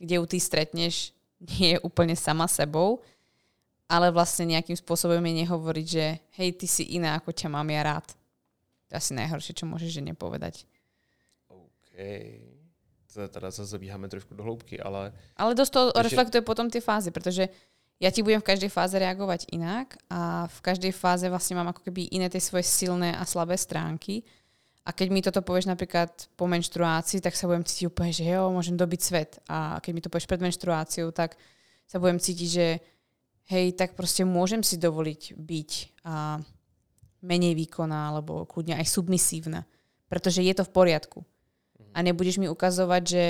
kde ju ty stretneš, nie je úplne sama sebou, ale vlastne nejakým spôsobom je nehovoriť, že hej, ty si iná, ako ťa mám ja rád. To asi najhoršie, čo môžeš žene povedať. OK. Teda zase zabíhame trošku do hloubky, ale... Ale dosť to Ešte... reflektuje potom tie fázy, pretože ja ti budem v každej fáze reagovať inak a v každej fáze vlastne mám ako keby iné tie svoje silné a slabé stránky a keď mi toto povieš napríklad po menštruácii, tak sa budem cítiť úplne, že jo, môžem dobiť svet. A keď mi to povieš pred menštruáciou, tak sa budem cítiť, že hej, tak proste môžem si dovoliť byť a menej výkonná alebo kľudne aj submisívna. Pretože je to v poriadku. A nebudeš mi ukazovať, že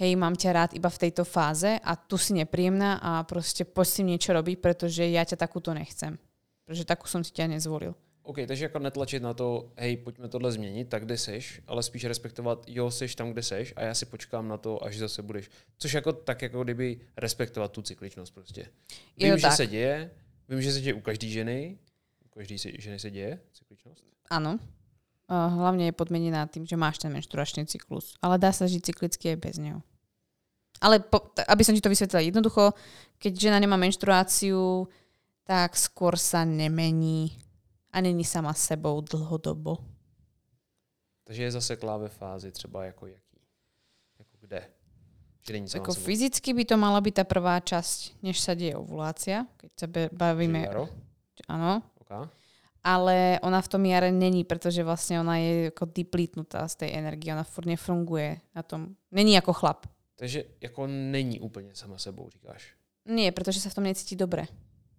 hej, mám ťa rád iba v tejto fáze a tu si nepríjemná a proste poď si niečo robiť, pretože ja ťa takúto nechcem. Pretože takú som si ťa nezvolil. OK, takže jako netlačit na to, hej, pojďme tohle změnit, tak kde seš, ale spíš respektovat, jo, seš tam, kde seš a já si počkám na to, až zase budeš. Což jako tak, jako kdyby respektovat tu cykličnost prostě. Vím, jo, že tak. se děje, vím, že se děje u každé ženy, u každé ženy se děje cykličnost. Ano. Hlavne je podmenená tým, že máš ten menšturačný cyklus. Ale dá sa žiť cyklicky aj bez neho. Ale po, aby som ti to vysvetlila jednoducho, keď žena nemá menštruáciu, tak skôr sa nemení a není sama sebou dlhodobo. Takže je zaseklá ve fázi třeba jako jaký? Jako kde? Že není sama Ako sebou. fyzicky by to mala byť tá prvá časť, než sa deje ovulácia, keď sa Že bavíme. jaro? Áno. Okay. Ale ona v tom jare není, pretože vlastne ona je ako deplítnutá z tej energie. Ona furt nefunguje na tom. Není ako chlap. Takže jako není úplně sama sebou, říkáš. Nie, pretože sa v tom necíti dobre.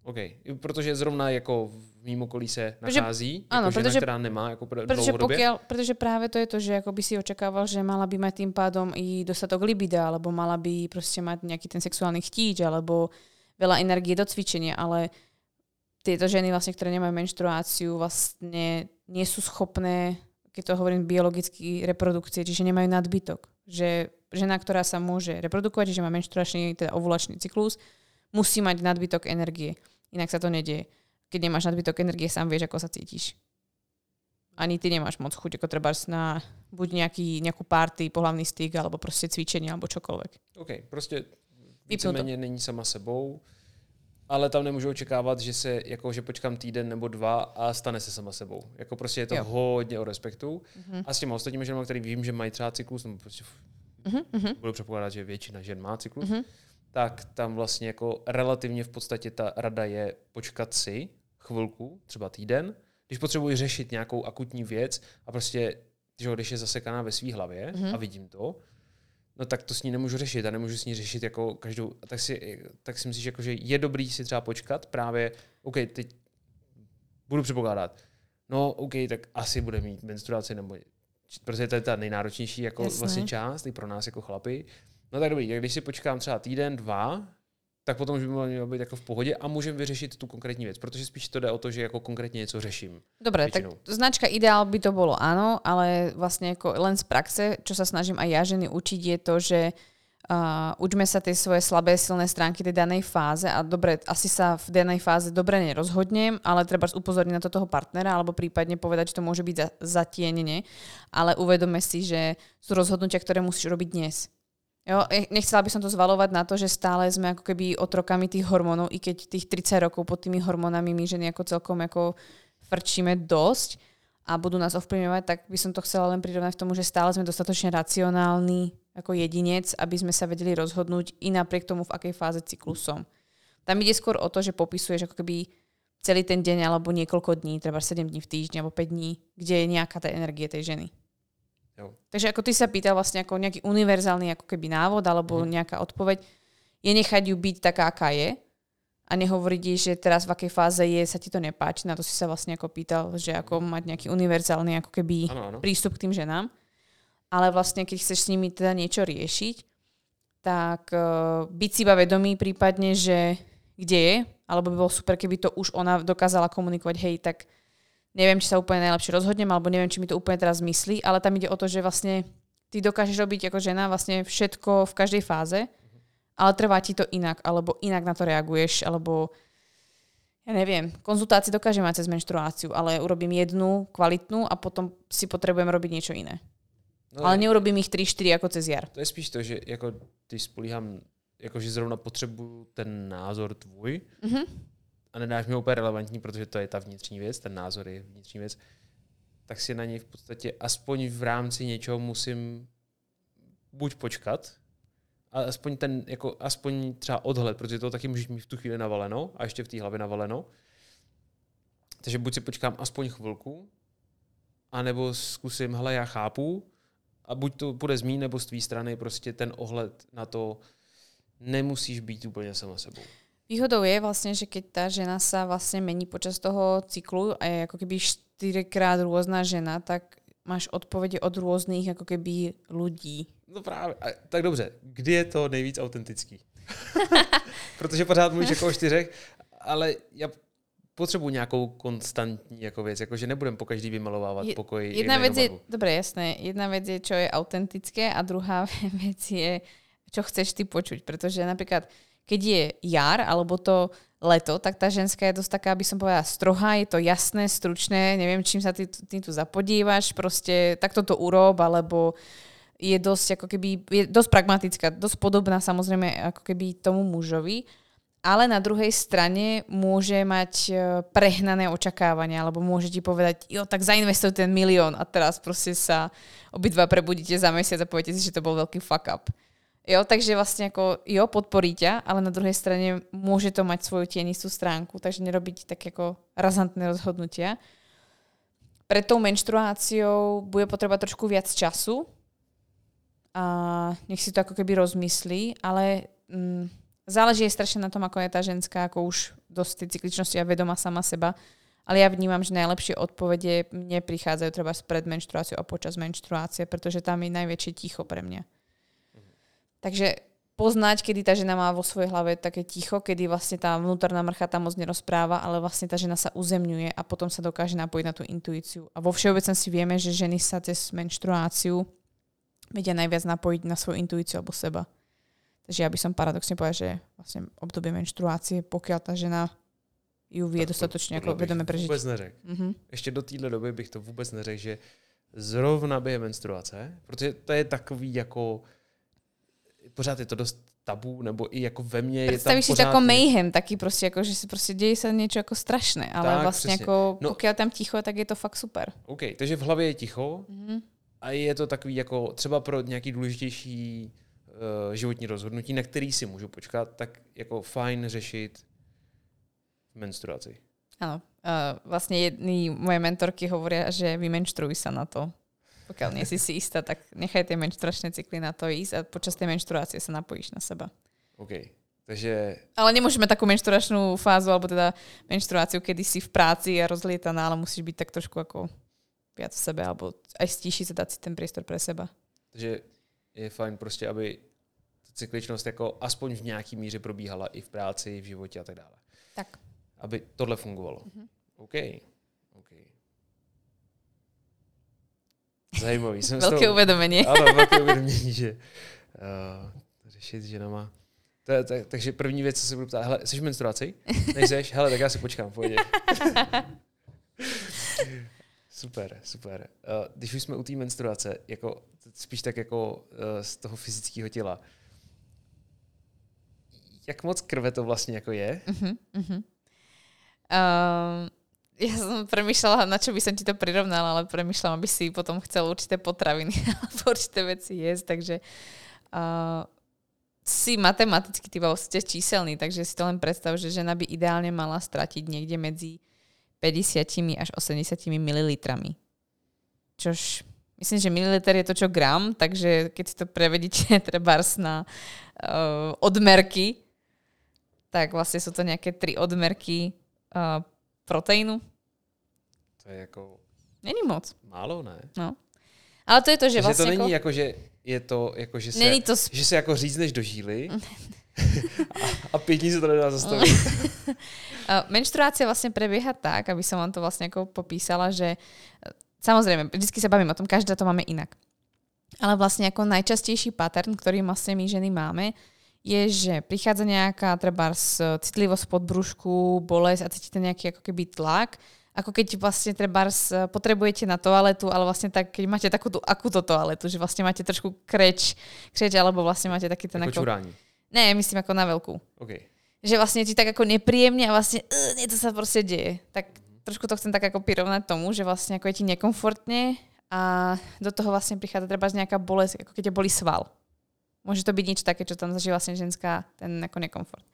OK, protože zrovna jako v mým okolí se Protože- nachází, jako ano, žena, protože- která nemá jako pr- Pretože, dlouhodobě. pokiaľ, pretože práve to je to, že ako by si očakával, že mala by mať tým pádom i dostatok libida, alebo mala by proste mať nejaký ten sexuálny chtíč, alebo veľa energie do cvičenia, ale tieto ženy vlastne, ktoré nemajú menštruáciu, vlastne nie sú schopné, keď to hovorím biologicky, reprodukcie, čiže nemajú nadbytok. Že žena, ktorá sa môže reprodukovať, čiže má menštruačný, teda ovulačný cyklus, musí mať nadbytok energie. Inak sa to nedieje. Keď nemáš nadbytok energie, sám vieš, ako sa cítiš ani ty nemáš moc chuť, ako treba na buď nejaký, nejakú party, pohlavný styk, alebo proste cvičenie, alebo čokoľvek. OK, prostě Vypnu víceméně není sama sebou, ale tam nemůžu očekávat, že se, jako, že počkám týden nebo dva a stane se sama sebou. Jako prostě je to Jo. hodně o respektu. Mhm. A s těma ostatními ženami, který vím, že mají třeba cyklus, nebo prostě Mhm, mhm, budu předpokládat, že většina žen má cyklus, mhm. Tak tam vlastně jako relativně v podstatě ta rada je počkat si chvilku, třeba týden, když potřebuji řešit nějakou akutní věc a prostě, že když je zasekaná ve své hlavě Mhm. a vidím to, no tak to s ní nemůžu řešit a nemůžu s ní řešit jako každou, tak si, tak si myslíš, jako, že je dobrý si třeba počkat právě, OK, teď budu předpokládat, no OK, tak asi bude mít menstruaci nebo protože to je ta nejnáročnější jako Jasné. vlastně část i pro nás jako chlapy. No tak dobrý, tak když si počkám třeba týden, dva, tak potom už by mělo být jako v pohodě a můžeme vyřešit tu konkrétní věc, protože spíš to jde o to, že jako konkrétně něco řeším. Dobre, tak Väčšinou. značka ideál by to bolo áno, ale vlastne ako len z praxe, čo sa snažím aj ja ženy učiť, je to, že uh, učme sa tie svoje slabé, silné stránky tej danej fáze a dobre, asi sa v danej fáze dobre nerozhodnem, ale treba upozorniť na to toho partnera alebo prípadne povedať, že to môže byť za, zatienenie, ale uvedome si, že sú rozhodnutia, ktoré musíš robiť dnes. Jo, e- nechcela by som to zvalovať na to, že stále sme ako keby otrokami tých hormónov, i keď tých 30 rokov pod tými hormónami my ženy ako celkom ako frčíme dosť a budú nás ovplyvňovať, tak by som to chcela len prirovnať v tomu, že stále sme dostatočne racionálni ako jedinec, aby sme sa vedeli rozhodnúť i napriek tomu, v akej fáze cyklu som. Tam ide skôr o to, že popisuješ ako keby celý ten deň alebo niekoľko dní, treba 7 dní v týždni alebo 5 dní, kde je nejaká tá energie tej ženy. Jo. Takže ako ty sa pýtal vlastne ako nejaký univerzálny ako keby návod alebo Mhm. nejaká odpoveď, je nechať ju byť taká, aká je a nehovoriť jej, že teraz v akej fáze je, sa ti to nepáči. Na to si sa vlastne ako pýtal, že ako mať nejaký univerzálny ako keby Ano, ano. prístup k tým ženám. Ale vlastne, keď chceš s nimi teda niečo riešiť, tak uh, byť si iba vedomý prípadne, že kde je, alebo by bolo super, keby to už ona dokázala komunikovať, hej, tak neviem, či sa úplne najlepšie rozhodnem, alebo neviem, či mi to úplne teraz myslí, ale tam ide o to, že vlastne ty dokážeš robiť ako žena vlastne všetko v každej fáze, ale trvá ti to inak, alebo inak na to reaguješ, alebo ja neviem, konzultácie dokážem mať cez menštruáciu, ale urobím jednu kvalitnú a potom si potrebujem robiť niečo iné. No, Ale neurobím ich 3-4 ako cez jar. To je spíš to, že jako ty spolíhám, že zrovna potřebuju ten názor tvůj Mhm. A nedáš mi ho úplně relevantní, protože to je ta vnitřní věc, ten názor je vnitřní věc, tak si na něj v podstatě aspoň v rámci něčeho musím buď počkat, a aspoň ten, jako aspoň třeba odhled, protože to taky můžeš mít v tu chvíli navaleno a ještě v té hlavě navaleno. Takže buď si počkám aspoň chvilku, anebo zkusím, hele, já chápu, a buď to bude z mý nebo z tvý strany, prostě ten ohled na to nemusíš být úplně sama sebou. Výhodou je vlastne, že keď tá žena sa vlastne mení počas toho cyklu a je ako keby štyrikrát rôzna žena, tak máš odpovede od rôznych ako keby ľudí. No právě. A, tak dobře, kdy je to nejvíc autentický? Protože pořád mluvíš jako o čtyřech, ale já potřebuji nějakou konstantní jako věc, jakože nebudem po každý vymalovávat Je- pokoj Jedna vec je, dobre, jasné, jedna vec je, čo je autentické a druhá vec je, čo chceš ty počuť. Pretože napríklad, keď je jar alebo to leto, tak tá ženská je dosť taká, aby som povedala, strohá, je to jasné, stručné, neviem, čím sa ty, ty tu zapodívaš, proste takto to urob, alebo je dosť ako keby, je dosť pragmatická, dosť podobná samozrejme ako keby tomu mužovi. ale na druhej strane môže mať e, prehnané očakávania, alebo môže ti povedať, jo, tak zainvestuj ten milión a teraz proste sa obidva prebudíte za mesiac a poviete si, že to bol veľký fuck up. Jo, takže vlastne ako, jo, podporí ťa, ale na druhej strane môže to mať svoju tienistú stránku, takže nerobiť tak ako razantné rozhodnutia. Pred tou menštruáciou bude potrebovať trošku viac času a nech si to ako keby rozmyslí, ale mm, záleží aj strašne na tom, ako je tá ženská, ako už dosť tej cykličnosti a vedomá sama seba. Ale ja vnímam, že najlepšie odpovede mne prichádzajú treba pred menštruáciou a počas menštruácie, pretože tam je najväčšie ticho pre mňa. Takže poznať, kedy tá žena má vo svojej hlave také ticho, kedy vlastne tá vnútorná mrcha tam moc nerozpráva, ale vlastne tá žena sa uzemňuje a potom sa dokáže napojiť na tú intuíciu. A vo všeobecnosti vieme, že ženy sa cez menštruáciu vedia najviac napojiť na svoju intuíciu alebo seba. Takže ja by som paradoxne povedal, že vlastne obdobie menštruácie, pokiaľ tá žena ju vie dostatočne ako vedome prežiť. Vůbec neřekl. Mm-hmm. Ještě do téhle doby bych to vůbec neřekl, že zrovna během menstruace, protože to je takový jako pořád je to dost tabu, nebo i jako ve mně je tam si ako mayhem, taký prostě jako, že si prostě děje se něco jako strašné, ale tak, vlastně přesně. jako, no, pokud tam ticho, tak je to fakt super. OK, takže v hlavě je ticho mm-hmm. a je to takový jako třeba pro nějaký důležitější uh, životní rozhodnutí, na který si můžu počkat, tak jako fajn řešit menstruaci. Áno. Uh, vlastne jedni moje mentorky hovoria, že vymenštruj sa na to. Pokiaľ nie si si istá, tak nechaj tie menštruačné cykly na to ísť a počas tej menštruácie sa napojíš na seba. OK. Takže... Ale nemôžeme takú menštruačnú fázu, alebo teda menštruáciu, kedy si v práci a rozlietaná, ale musíš byť tak trošku ako viac v sebe, alebo aj stíšiť sa dať si ten priestor pre seba. Takže je fajn prostě, aby cykličnost jako aspoň v nějaký míře probíhala i v práci, v životě a tak dále. Tak. Aby tohle fungovalo. Mm-hmm. OK. Zajímavý. Jsem Velké toho, uvědomění. Ano, velké uvědomění, že uh, řešit s ženama. To, to, takže první věc, co se budu ptát, hele, jsi menstruaci? Nejseš? Hele, tak já si počkám, pojď. super, super. Uh, když už jsme u té menstruace, jako, spíš tak jako uh, z toho fyzického těla, jak moc krve to vlastně jako je? Uh-huh, uh-huh. Um, ja som premyšľala, na čo by som ti to prirovnala, ale premyšľam, aby si potom chcel určité potraviny alebo určité veci jesť, takže uh, si matematicky ty ste číselný, takže si to len predstav, že žena by ideálne mala stratiť niekde medzi 50 až 80 mililitrami. Čož myslím, že mililiter je to čo gram, takže keď si to prevedíte trebárs na uh, odmerky, tak vlastne sú to nejaké tri odmerky uh, proteínu. To je jako... Není moc. Málo, ne? No. Ale to je to, že Takže vlastně to není jako... jako, že je to, jako, že se, není to sp... že se jako řízneš do žíly a, a pět dní se to nedá zastavit. Menštruácia vlastne prebieha tak, aby som vám to vlastne ako popísala, že samozrejme, vždy sa bavím o tom, každá to máme inak. Ale vlastne ako najčastejší pattern, ktorý vlastne my ženy máme, je, že prichádza nejaká treba citlivosť pod brúšku, bolesť a cítite nejaký ako keby tlak, ako keď vlastne treba potrebujete na toaletu, ale vlastne tak, keď máte takú tú akúto toaletu, že vlastne máte trošku kreč, kreč alebo vlastne máte taký ten ako... ako... Ne, myslím ako na veľkú. Okay. Že vlastne ti tak ako nepríjemne a vlastne uh, niečo sa proste deje. Tak trošku to chcem tak ako prirovnať tomu, že vlastne ako je ti nekomfortne a do toho vlastne prichádza treba nejaká bolesť, ako keď ťa boli sval. Může to být nič také, čo tam zažije vlastně ženská, ten jako nekomfort.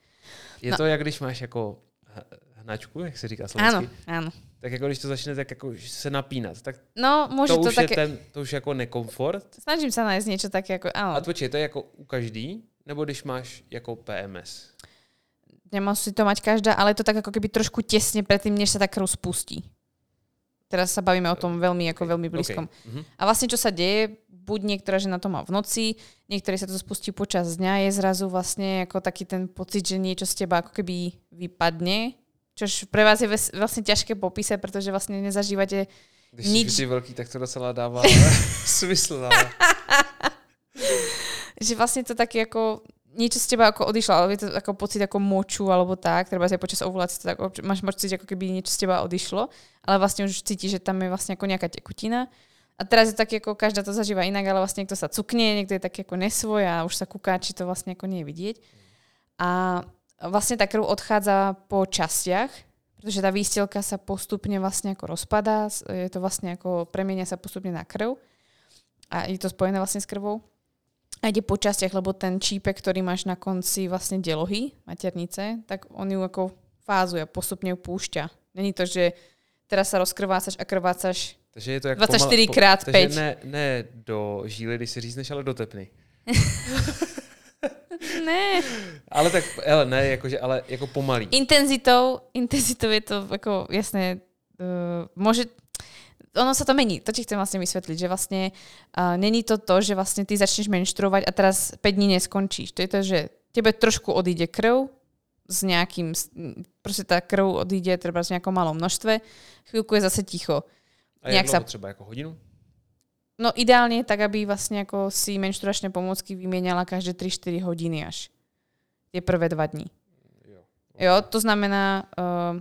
Je no. to, jak když máš jako hnačku, jak se říká slovensky? Ano, ano. Tak jako když to začne tak jako se napínat, tak no, může to, to už také... je ten, to už jako nekomfort. Snažím se najít něco také jako, ano. A počkej, to je jako u každý, nebo když máš jako PMS? Nemusí to mať každá, ale je to tak ako keby trošku tesne predtým, než sa tá krv spustí. Teraz sa bavíme o tom veľmi, ako veľmi blízkom. Okay. Uh-huh. A vlastne čo sa deje, buď niektorá žena to má v noci, niektoré sa to spustí počas dňa, je zrazu vlastne ako taký ten pocit, že niečo z teba ako keby vypadne, čož pre vás je vlastne ťažké popísať, pretože vlastne nezažívate Když nič. Když veľký, tak to docela dáva smysl. že vlastne to také ako niečo z teba ako odišlo, ale je to ako pocit ako moču alebo tak, treba aj počas ovulácie to tak, máš pocit, ako keby niečo z teba odišlo, ale vlastne už cítiš, že tam je vlastne ako nejaká tekutina a teraz je tak, ako každá to zažíva inak, ale vlastne niekto sa cukne, niekto je taký ako nesvoj a už sa kúka, či to vlastne ako nie je vidieť. A vlastne tá krv odchádza po častiach, pretože tá výstelka sa postupne vlastne ako rozpadá, je to vlastne ako premenia sa postupne na krv a je to spojené vlastne s krvou. A ide po častiach, lebo ten čípek, ktorý máš na konci vlastne delohy, maternice, tak on ju ako fázuje, postupne ju púšťa. Není to, že teraz sa rozkrvácaš a krvácaš takže je to jak 24 pomal, krát 5. Takže ne, ne do žíly, když si řízneš, ale do tepny. ne. Ale tak, ale ne, jakože, ale jako pomalý. Intenzitou, intenzitou je to jako jasné, uh, môže, ono sa to mení, to ti chcem vlastne vysvetliť, že vlastne uh, není to to, že vlastne ty začneš menštruovať a teraz 5 dní neskončíš. To je to, že tebe trošku odíde krv, s nejakým, proste tá krv odíde treba z nejakom malom množstve, chvíľku je zase ticho. A Nejak sa... třeba ako hodinu? No ideálne tak, aby vlastne ako si menštruačné pomôcky vymieniala každé 3-4 hodiny až. Tie prvé dva dní. Jo, jo to znamená, uh,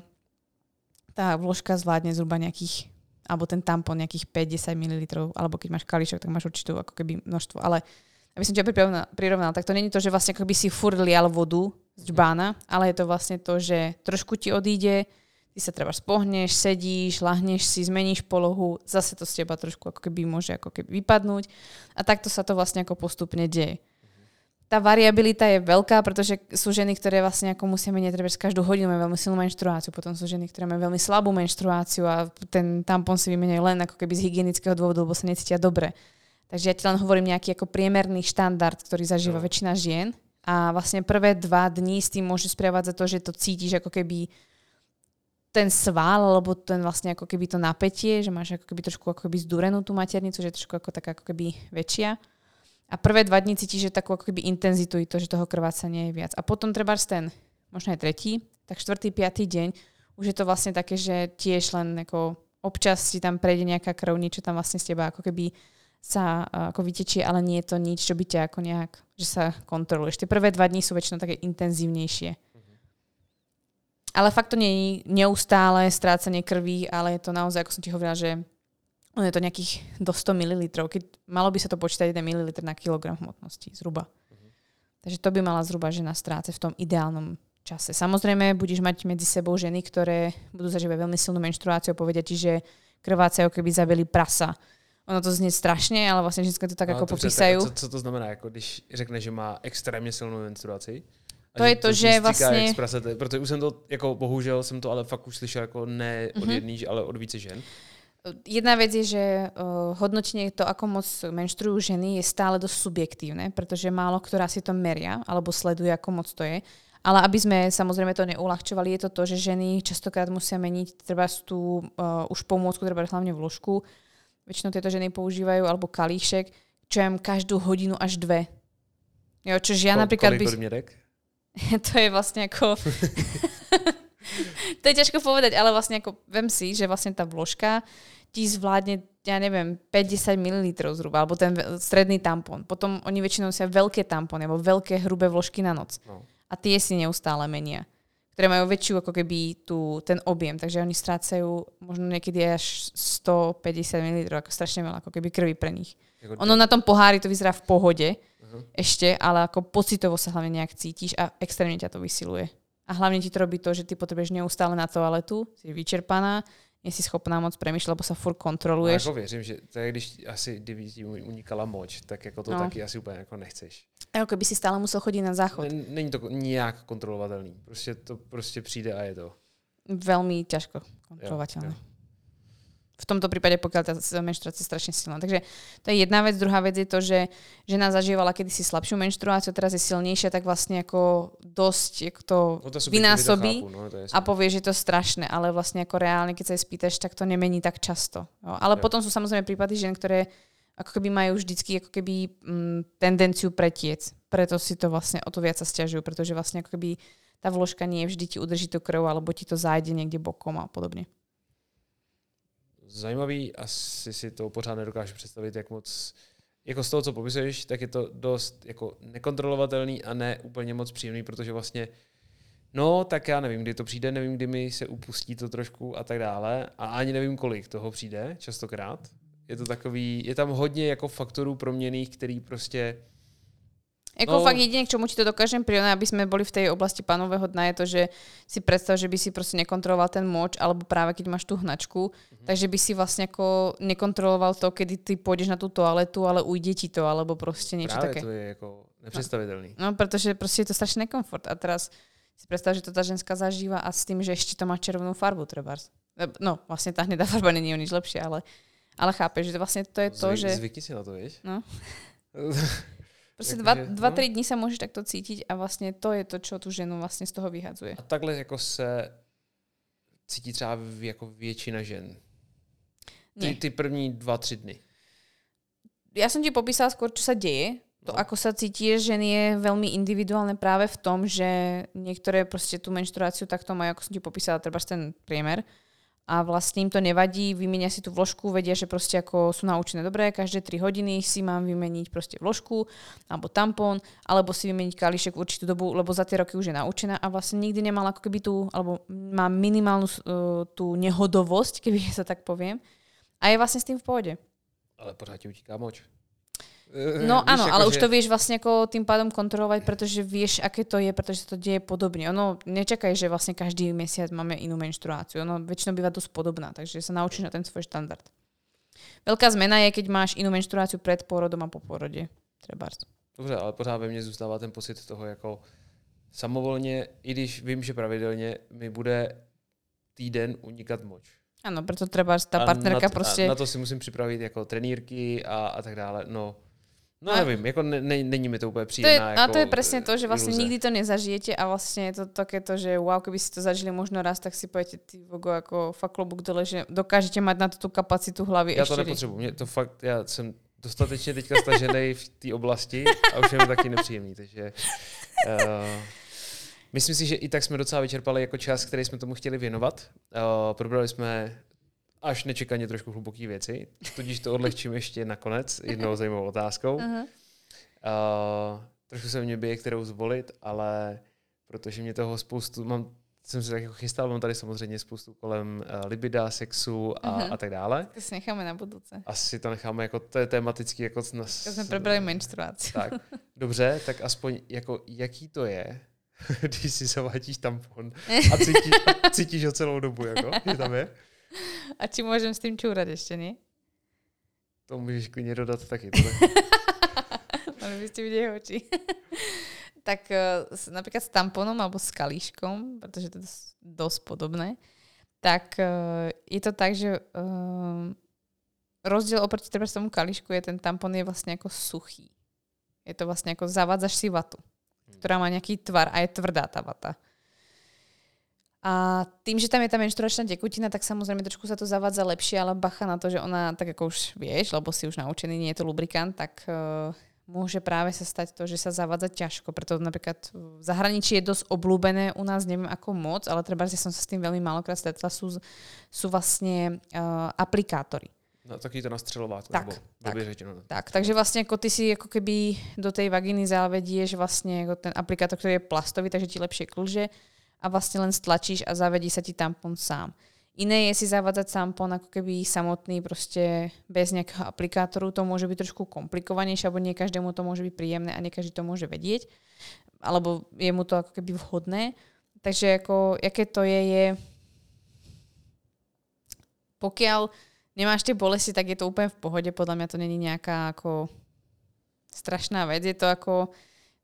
tá vložka zvládne zhruba nejakých, alebo ten tampon nejakých 5-10 ml, alebo keď máš kališok, tak máš určitú ako keby množstvo. Ale aby som ťa prirovnal, prirovnal, tak to není to, že vlastne ako by si furt lial vodu z džbána, ale je to vlastne to, že trošku ti odíde, ty sa treba spohneš, sedíš, lahneš si, zmeníš polohu, zase to z teba trošku ako keby môže ako keby vypadnúť a takto sa to vlastne ako postupne deje. Tá variabilita je veľká, pretože sú ženy, ktoré vlastne ako musia meniť treba každú hodinu majú veľmi silnú menštruáciu, potom sú ženy, ktoré majú veľmi slabú menštruáciu a ten tampon si vymeniajú len ako keby z hygienického dôvodu, lebo sa necítia dobre. Takže ja ti len hovorím nejaký ako priemerný štandard, ktorý zažíva no. väčšina žien a vlastne prvé dva dní s tým môže sprevádzať to, že to cítiš ako keby ten sval, alebo ten vlastne ako keby to napätie, že máš ako keby trošku ako keby zdúrenú tú maternicu, že je trošku ako taká ako keby väčšia. A prvé dva dní cítiš, že takú ako keby intenzitu to, že toho krvácania je viac. A potom treba ten, možno aj tretí, tak štvrtý, piatý deň, už je to vlastne také, že tiež len ako občas si tam prejde nejaká krv, niečo tam vlastne z teba ako keby sa ako vytečie, ale nie je to nič, čo by ťa ako nejak, že sa kontroluješ. Tie prvé dva dní sú väčšinou také intenzívnejšie. Ale fakt to nie je neustále strácanie krví, ale je to naozaj, ako som ti hovorila, že on je to nejakých do 100 ml. Keď, malo by sa to počítať 1 ml na kilogram hmotnosti zhruba. Uh-huh. Takže to by mala zhruba žena strácať v tom ideálnom čase. Samozrejme, budeš mať medzi sebou ženy, ktoré budú zažívať veľmi silnú menštruáciu a povedia ti, že krvácajú, keby zabili prasa. Ono to znie strašne, ale vlastne vždy to tak no, ako popísajú. Co, co to znamená, jako když řekne, že má extrémně silnou menstruaci? To je to, to že vlastně... Prasete, protože už jsem to, jako bohužel jsem to ale fakt už slyšel jako ne od mm-hmm. ale od více žen. Jedna vec je, že uh, hodnotenie to, ako moc menštruujú ženy, je stále dosť subjektívne, pretože málo ktorá si to meria alebo sleduje, ako moc to je. Ale aby sme samozrejme to neulahčovali, je to to, že ženy častokrát musia meniť treba tú uh, už pomôcku, treba hlavne v ložku. Väčšinou tieto ženy používajú alebo kalíšek, čo ja každú hodinu až dve. Jo, čož ja Ko, napríklad... By... to je vlastne ako... to je ťažko povedať, ale vlastne ako vem si, že vlastne tá vložka ti zvládne, ja neviem, 50 ml zhruba, alebo ten stredný tampon. Potom oni väčšinou nosia veľké tampony, alebo veľké hrubé vložky na noc. No. A tie si neustále menia ktoré majú väčšiu ako keby tú, ten objem, takže oni strácajú možno niekedy až 150 ml, ako strašne veľa ako keby krvi pre nich. Ono na tom pohári to vyzerá v pohode, uh-huh. ešte, ale ako pocitovo sa hlavne nejak cítiš a extrémne ťa to vysiluje. A hlavne ti to robí to, že ty potrebuješ neustále na toaletu, si vyčerpaná, nie si schopná moc premýšľať, lebo sa furt kontroluješ. No, jako věřím, že to je, když asi kdyby ti unikala moč, tak jako to no. taky asi úplně jako nechceš. Ako keby si stále musel chodiť na záchod. Není to nijak kontrolovatelný. Prostě to prostě přijde a je to. Veľmi ťažko kontrolovateľné. Jo, jo v tomto prípade, pokiaľ tá menštruácia je strašne silná. Takže to je jedna vec. Druhá vec je to, že žena zažívala kedysi slabšiu menštruáciu, teraz je silnejšia, tak vlastne ako dosť ako to, no vynásobí chápu, no, to a povie, že je to strašné, ale vlastne ako reálne, keď sa jej spýtaš, tak to nemení tak často. Jo. Ale ja. potom sú samozrejme prípady žien, ktoré ako keby majú vždycky ako keby mm, tendenciu pretiec. Preto si to vlastne o to viac sa stiažujú, pretože vlastne ako keby tá vložka nie vždy ti udrží tú krv, alebo ti to zájde niekde bokom a podobne zajímavý, asi si to pořád nedokážu představit, jak moc, jako z toho, co popisuješ, tak je to dost jako nekontrolovatelný a ne úplně moc příjemný, protože vlastně No, tak já nevím, kdy to přijde, nevím, kdy mi se upustí to trošku a tak dále. A ani nevím, kolik toho přijde, častokrát. Je to takový, je tam hodně jako faktorů proměných, který prostě Jako no. fakt jediné, k čomu ti to dokážem prirovnať, aby sme boli v tej oblasti panového dna, je to, že si predstav, že by si proste nekontroloval ten moč, alebo práve keď máš tú hnačku, mm-hmm. takže by si vlastne ako nekontroloval to, kedy ty pôjdeš na tú toaletu, ale ujde ti to, alebo proste niečo práve také. to je ako nepredstaviteľný. No, no, pretože proste je to strašný nekomfort. A teraz si predstav, že to tá ženská zažíva a s tým, že ešte to má červenú farbu, trebárs. No, vlastne tá hnedá farba není o nič lepšie, ale, ale chápeš, že vlastne to je to, Zvyk, že... Zvykni si na to, vieš? No. Proste dva, dva, no. tri dní sa môžeš takto cítiť a vlastne to je to, čo tú ženu vlastne z toho vyhadzuje. A takhle jako se cítí třeba jako většina žen. Ty, ty první dva, tři dny. Ja som ti popísala skôr, čo sa deje. To, no. ako sa cíti ženy, je veľmi individuálne práve v tom, že niektoré proste tú menštruáciu takto majú, ako som ti popísala, treba ten priemer a vlastne im to nevadí, vymenia si tú vložku, vedia, že proste ako sú naučené dobre, každé 3 hodiny si mám vymeniť proste vložku alebo tampón, alebo si vymeniť kališek určitú dobu, lebo za tie roky už je naučená a vlastne nikdy nemala ako keby tú, alebo má minimálnu uh, tú nehodovosť, keby sa tak poviem. A je vlastne s tým v pohode. Ale pořád ti utíká moč. No víš, áno, ale že... už to vieš vlastne ako tým pádom kontrolovať, pretože vieš, aké to je, pretože sa to deje podobne. Ono, nečakaj, že vlastne každý mesiac máme inú menštruáciu. Ono väčšinou býva dosť podobná, takže sa naučíš na ten svoj štandard. Veľká zmena je, keď máš inú menštruáciu pred pôrodom a po pôrode. Treba. Dobře, ale pořád ve mně zůstává ten pocit toho, jako samovolně, i když vím, že pravidelně mi bude týden unikat moč. Ano, proto třeba ta partnerka na to, prostě... na to si musím připravit jako trenírky a, a tak dále. No, No nevím, jako ne, ne, není mi to úplně příjemná. To je, jako, a to je presne to, že vlastne iluze. nikdy to nezažijete a vlastne je to takéto, že wow, keby si to zažili možno raz, tak si poviete, ty vogo, ako fakt klobúk dole, že dokážete mať na to tú kapacitu hlavy Já to nepotřebuji, mě to fakt, já jsem dostatečně teďka stažený v té oblasti a už je mi taky nepříjemný, takže uh, myslím si, že i tak jsme docela vyčerpali jako čas, který jsme tomu chtěli věnovat. Uh, probrali jsme až nečekaně trošku hluboké věci, tudíž to odlehčím ještě nakonec jednou zajímavou otázkou. Uh-huh. Uh, trošku se mě bije, kterou zvolit, ale protože mě toho spoustu, mám, jsem se tak jako chystal, mám tady samozřejmě spoustu kolem uh, libida, sexu a, uh-huh. a tak dále. To si necháme na budouce. Asi to necháme, jako to je tematicky jako... Na, jsme probrali menstruaci. Tak, dobře, tak aspoň jako jaký to je, když si zavádíš tampon a cítíš, cítíš ho celou dobu, jako, že tam je? A či môžem s tým čúrať ešte, nie? To môžeš klidne dodať taky. Mali by ste vidieť oči. tak uh, napríklad s tamponom alebo s kalíškom, pretože to je dosť podobné, tak uh, je to tak, že uh, rozdiel oproti treba tomu kalíšku je, ten tampon je vlastne ako suchý. Je to vlastne ako zavádzaš si vatu, ktorá má nejaký tvar a je tvrdá tá vata. A tým, že tam je tá menštruačná tekutina, tak samozrejme trošku sa to zavádza lepšie, ale bacha na to, že ona, tak ako už vieš, lebo si už naučený, nie je to lubrikant, tak uh, môže práve sa stať to, že sa zavádza ťažko. Preto napríklad v zahraničí je dosť oblúbené, u nás neviem ako moc, ale treba, že som sa s tým veľmi málokrát stretla, sú, sú vlastne uh, aplikátory. No, taký to nastřelovák. Tak, tak, no. tak, takže vlastne ako ty si ako keby do tej vagíny zavedieš vlastne ten aplikátor, ktorý je plastový, takže ti lepšie klže a vlastne len stlačíš a zavedí sa ti tampon sám. Iné je si zavádzať tampon ako keby samotný, proste bez nejakého aplikátoru. To môže byť trošku komplikovanejšie, alebo nie každému to môže byť príjemné a nie každý to môže vedieť. Alebo je mu to ako keby vhodné. Takže ako, aké to je, je pokiaľ nemáš tie bolesti, tak je to úplne v pohode. Podľa mňa to není nejaká ako strašná vec. Je to ako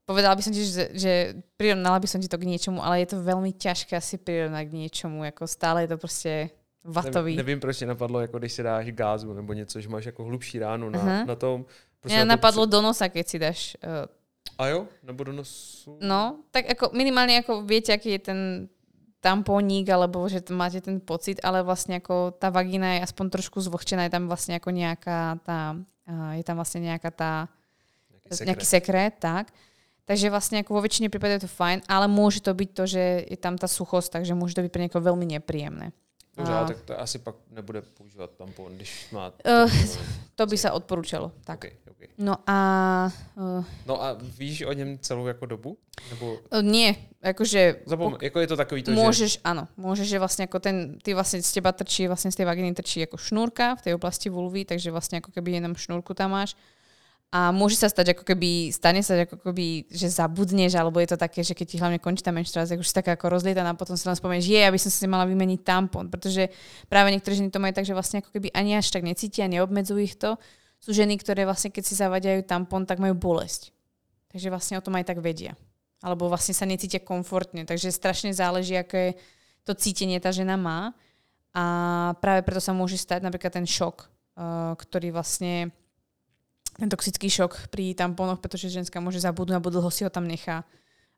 povedala by som ti, že, že prirovnala by som ti to k niečomu, ale je to veľmi ťažké asi prirovnať k niečomu, ako stále je to proste vatový. Ne, nevím, proč napadlo, jako když si dáš gázu nebo něco, že máš jako hlubší ránu na, uh-huh. na tom. Mňa na napadlo to... do nosa, keď si dáš... Uh... A jo? Nebo do nosu? No, tak ako minimálne ako viete, aký je ten tampónik, alebo že máte ten pocit, ale vlastne ako tá vagína je aspoň trošku zvlhčená, je tam vlastne ako nejaká tá, uh, je tam vlastne nejaká tá, nejaký sekret, nejaký sekret tak. Takže vlastne ako vo väčšine prípadov je to fajn, ale môže to byť to, že je tam tá suchosť, takže môže to byť pre niekoho veľmi nepríjemné. Dobře, a... tak to asi pak nebude používať tampon, když má... Uh, to by sa odporúčalo, tak. Okay, okay. No a... Uh, no a víš o něm celou jako dobu? Nebo... Uh, nie, akože... Zapom- pok- jako je to takový to, Môžeš, že... áno, môžeš, že vlastne ako ten, ty vlastne z teba trčí, vlastne z tej vaginy trčí ako šnúrka v tej oblasti vulvy, takže vlastne ako keby jenom šnúrku tam máš A môže sa stať ako keby, stane sa ako keby, že zabudneš, alebo je to také, že keď ti hlavne končí tá menštruácia, už si taká ako rozlietaná, potom si len spomenieš, je, aby som si mala vymeniť tampon, pretože práve niektoré ženy to majú tak, že vlastne ako keby ani až tak necítia, neobmedzujú ich to. Sú ženy, ktoré vlastne keď si zavadiajú tampon, tak majú bolesť. Takže vlastne o tom aj tak vedia. Alebo vlastne sa necítia komfortne. Takže strašne záleží, aké to cítenie tá žena má. A práve preto sa môže stať napríklad ten šok, uh, ktorý vlastne ten toxický šok pri tampónoch, pretože ženská môže zabudnúť a dlho si ho tam nechá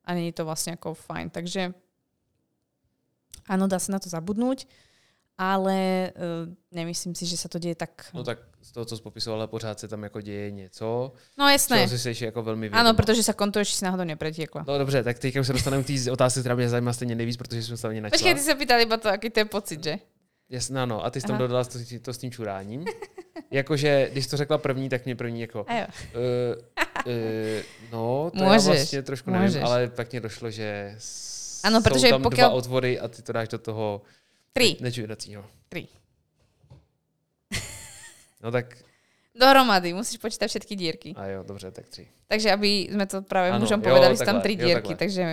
a nie je to vlastne ako fajn. Takže áno, dá sa na to zabudnúť, ale uh, nemyslím si, že sa to deje tak... No tak z toho, co jsi popisovala, pořád se tam jako děje něco. No jasné. Čeho si jako velmi vědoma. Ano, protože se kontroluješ, či si náhodou nepretiekla. No dobře, tak teďka už se dostaneme k té otázce, která mě zajímá stejně nejvíc, protože jsme se načala. Počkej, ty se pýtali iba to, aký to je pocit, že? Jasná, no, a ty jsi tam dodala to, to s tím čuráním. Jakože, když to řekla první, tak mě první jako... Uh, uh, no, to Můžeš. já vlastně trošku nevím, Můžeš. ale pak mě došlo, že ano, protože jsou tam pokud... dva otvory a ty to dáš do toho Tri. nečujracího. Tri. No tak... Dohromady, musíš počítať všetky dierky. A jo, dobře, tak tři. Takže aby sme to práve ano, mužom povedali, sú tam tri dierky. Jo, takže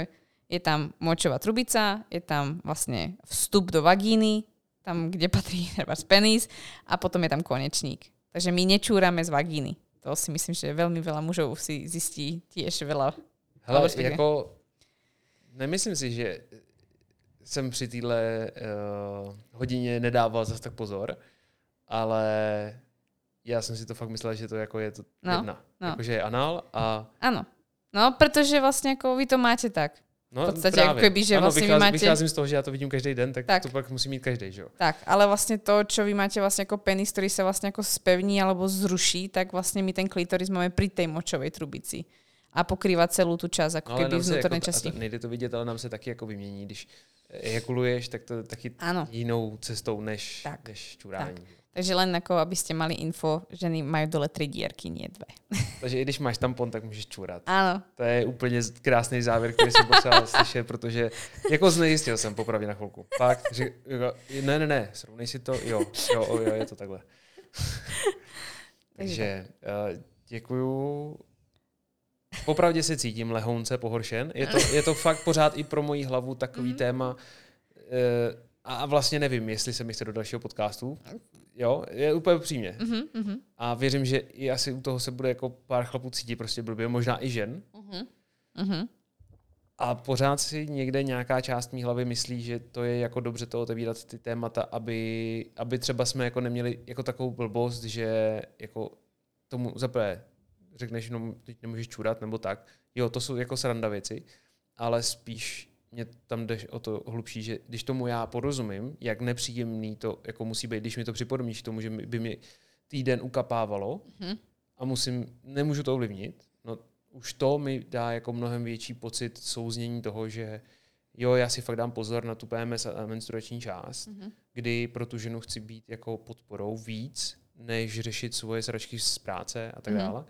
je tam močová trubica, je tam vlastne vstup do vagíny, tam, kde patrí treba penis a potom je tam konečník. Takže my nečúrame z vagíny. To si myslím, že veľmi veľa mužov si zistí tiež veľa. Hele, jako, nemyslím si, že jsem při téhle uh, hodině nedával zase tak pozor, ale já jsem si to fakt myslel, že to jako je to no, jedna. No. Jakože je anál a... Ano. No, protože vlastně jako vy to máte tak. No, v podstate, právě. ako keby, že ano, vlastne vycházím, vy máte... vycházím z toho, že ja to vidím každý den, tak, tak to pak musí mít každý, že jo? Tak, ale vlastne to, čo vy máte vlastne ako penis, ktorý sa vlastne ako spevní alebo zruší, tak vlastne my ten klitoris máme pri tej močovej trubici a pokrýva celú tú časť, ako no, keby vnútornej jako, časti. Nejde to vidět, ale nám se taky jako vymění. Když ejakuluješ, tak to taky ano. jinou cestou než, tak. než čurání. Tak. Takže len ako, aby ste mali info, ženy majú dole tri dierky, nie dve. Takže i když máš tampon, tak můžeš čurat. Ano. To je úplně krásný závěr, který jsem potřeboval slyšet, protože jako znejistil jsem popravdě na chvilku. Fakt, že ne, ne, ne, srovnej si to, jo, jo, jo, je to takhle. Takže uh, děkuju. Popravdě se cítím lehounce pohoršen. Je to, je to fakt pořád i pro moji hlavu takový mm. téma. Uh, a vlastně nevím, jestli se mi chce do dalšího podcastu. Jo, je úplně. Mm-hmm, mm-hmm. A věřím, že i asi u toho se bude jako pár chlapů cítit prostě blbě, možná i žen. Mm-hmm. A pořád si někde nějaká část mý hlavy myslí, že to je jako dobře to otevírat ty témata, aby, aby třeba jsme jako neměli jako takovou blbost, že jako tomu zaprvé řekneš, no teď nemůžeš čurat nebo tak. Jo, to jsou jako sranda věci, ale spíš mě tam jde o to hlubší, že když tomu já porozumím, jak nepříjemný to jako musí být, když mi to připodobníš tomu, že by mi týden ukapávalo mm-hmm. a musím, nemůžu to ovlivnit, no už to mi dá jako mnohem větší pocit souznění toho, že jo, já si fakt dám pozor na tu PMS a menstruační část, mm-hmm. kdy pro tu ženu chci být jako podporou víc, než řešit svoje sračky z práce a tak mm-hmm. dále.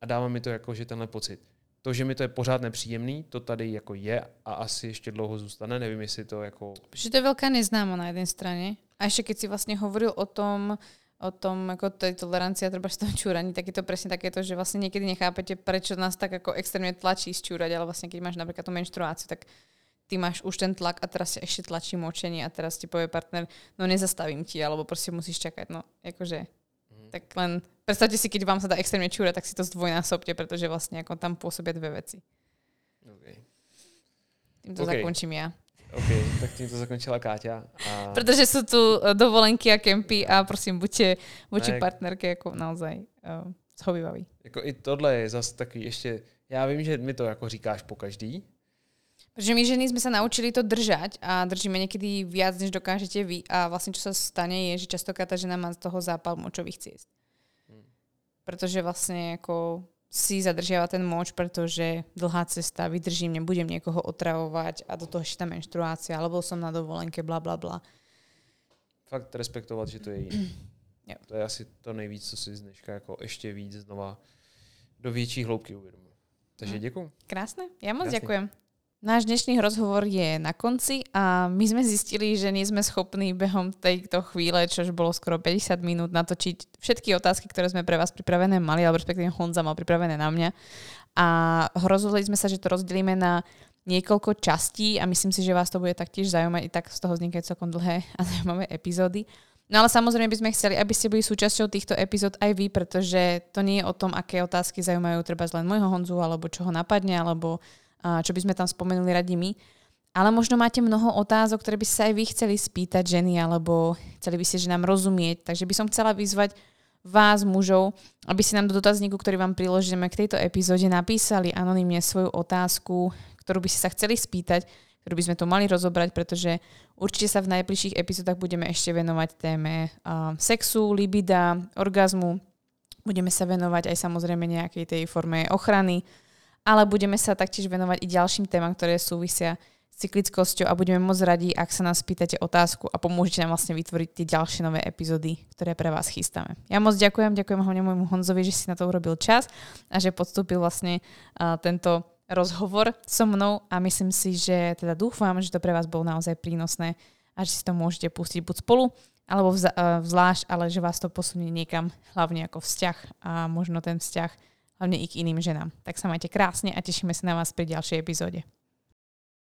A dává mi to jako, že tenhle pocit to, že mi to je pořád nepříjemný, to tady jako je a asi ještě dlouho zůstane. Nevím, jestli to jako... Protože to je veľká neznáma na jednej strane. A ešte keď si vlastne hovoril o tom, o tom, ako tej tolerancii a treba z toho čúraní, tak je to presne takéto, že vlastne niekedy nechápete, prečo nás tak ako extrémne tlačí čúrať, ale vlastne keď máš napríklad tú menštruáciu, tak ty máš už ten tlak a teraz sa ešte tlačí močenie a teraz ti povie partner, no nezastavím ti, alebo proste musíš čakať. No, akože tak len predstavte si, keď vám sa dá extrémne čúrať, tak si to zdvojnásobte, pretože vlastne ako tam pôsobia dve veci. Okay. Týmto okay. zakončím ja. OK, tak týmto zakončila Káťa. A... Protože sú tu e, dovolenky a kempy a prosím, buďte voči ne, partnerke ako naozaj uh, schovývaví. Jako i tohle je zase takový ještě, já vím, že mi to jako říkáš po každý, Pretože my ženy sme sa naučili to držať a držíme niekedy viac, než dokážete vy. A vlastne čo sa stane je, že častokrát tá žena má z toho zápal močových ciest. Hmm. Pretože vlastne ako si zadržiava ten moč, pretože dlhá cesta, vydržím, nebudem niekoho otravovať a do toho ešte tá menštruácia, alebo som na dovolenke, bla bla bla. Fakt respektovat, že to je jiné. Jo. To je asi to nejvíc, co si dneška jako ještě víc znova do větší hloubky uvědomil. Takže děkuji. Krásne. Ja moc Krásne. ďakujem. Náš dnešný rozhovor je na konci a my sme zistili, že nie sme schopní behom tejto chvíle, čož bolo skoro 50 minút, natočiť všetky otázky, ktoré sme pre vás pripravené mali, alebo respektíve Honza mal pripravené na mňa. A rozhodli sme sa, že to rozdelíme na niekoľko častí a myslím si, že vás to bude taktiež zaujímať, i tak z toho vznikajú celkom dlhé a zaujímavé epizódy. No ale samozrejme by sme chceli, aby ste boli súčasťou týchto epizód aj vy, pretože to nie je o tom, aké otázky zaujímajú treba len môjho Honzu, alebo čo ho napadne, alebo čo by sme tam spomenuli radi my. Ale možno máte mnoho otázok, ktoré by sa aj vy chceli spýtať ženy, alebo chceli by ste, že nám rozumieť. Takže by som chcela vyzvať vás, mužov, aby si nám do dotazníku, ktorý vám priložíme k tejto epizóde, napísali anonymne svoju otázku, ktorú by ste sa chceli spýtať ktorú by sme to mali rozobrať, pretože určite sa v najbližších epizódach budeme ešte venovať téme sexu, libida, orgazmu. Budeme sa venovať aj samozrejme nejakej tej forme ochrany, ale budeme sa taktiež venovať i ďalším témam, ktoré súvisia s cyklickosťou a budeme moc radi, ak sa nás pýtate otázku a pomôžete nám vlastne vytvoriť tie ďalšie nové epizódy, ktoré pre vás chystáme. Ja moc ďakujem, ďakujem hlavne môjmu Honzovi, že si na to urobil čas a že podstúpil vlastne uh, tento rozhovor so mnou a myslím si, že teda dúfam, že to pre vás bolo naozaj prínosné a že si to môžete pustiť buď spolu alebo vza- uh, zvlášť, ale že vás to posunie niekam, hlavne ako vzťah a možno ten vzťah hlavne i k iným ženám. Tak sa majte krásne a tešíme sa na vás pri ďalšej epizóde.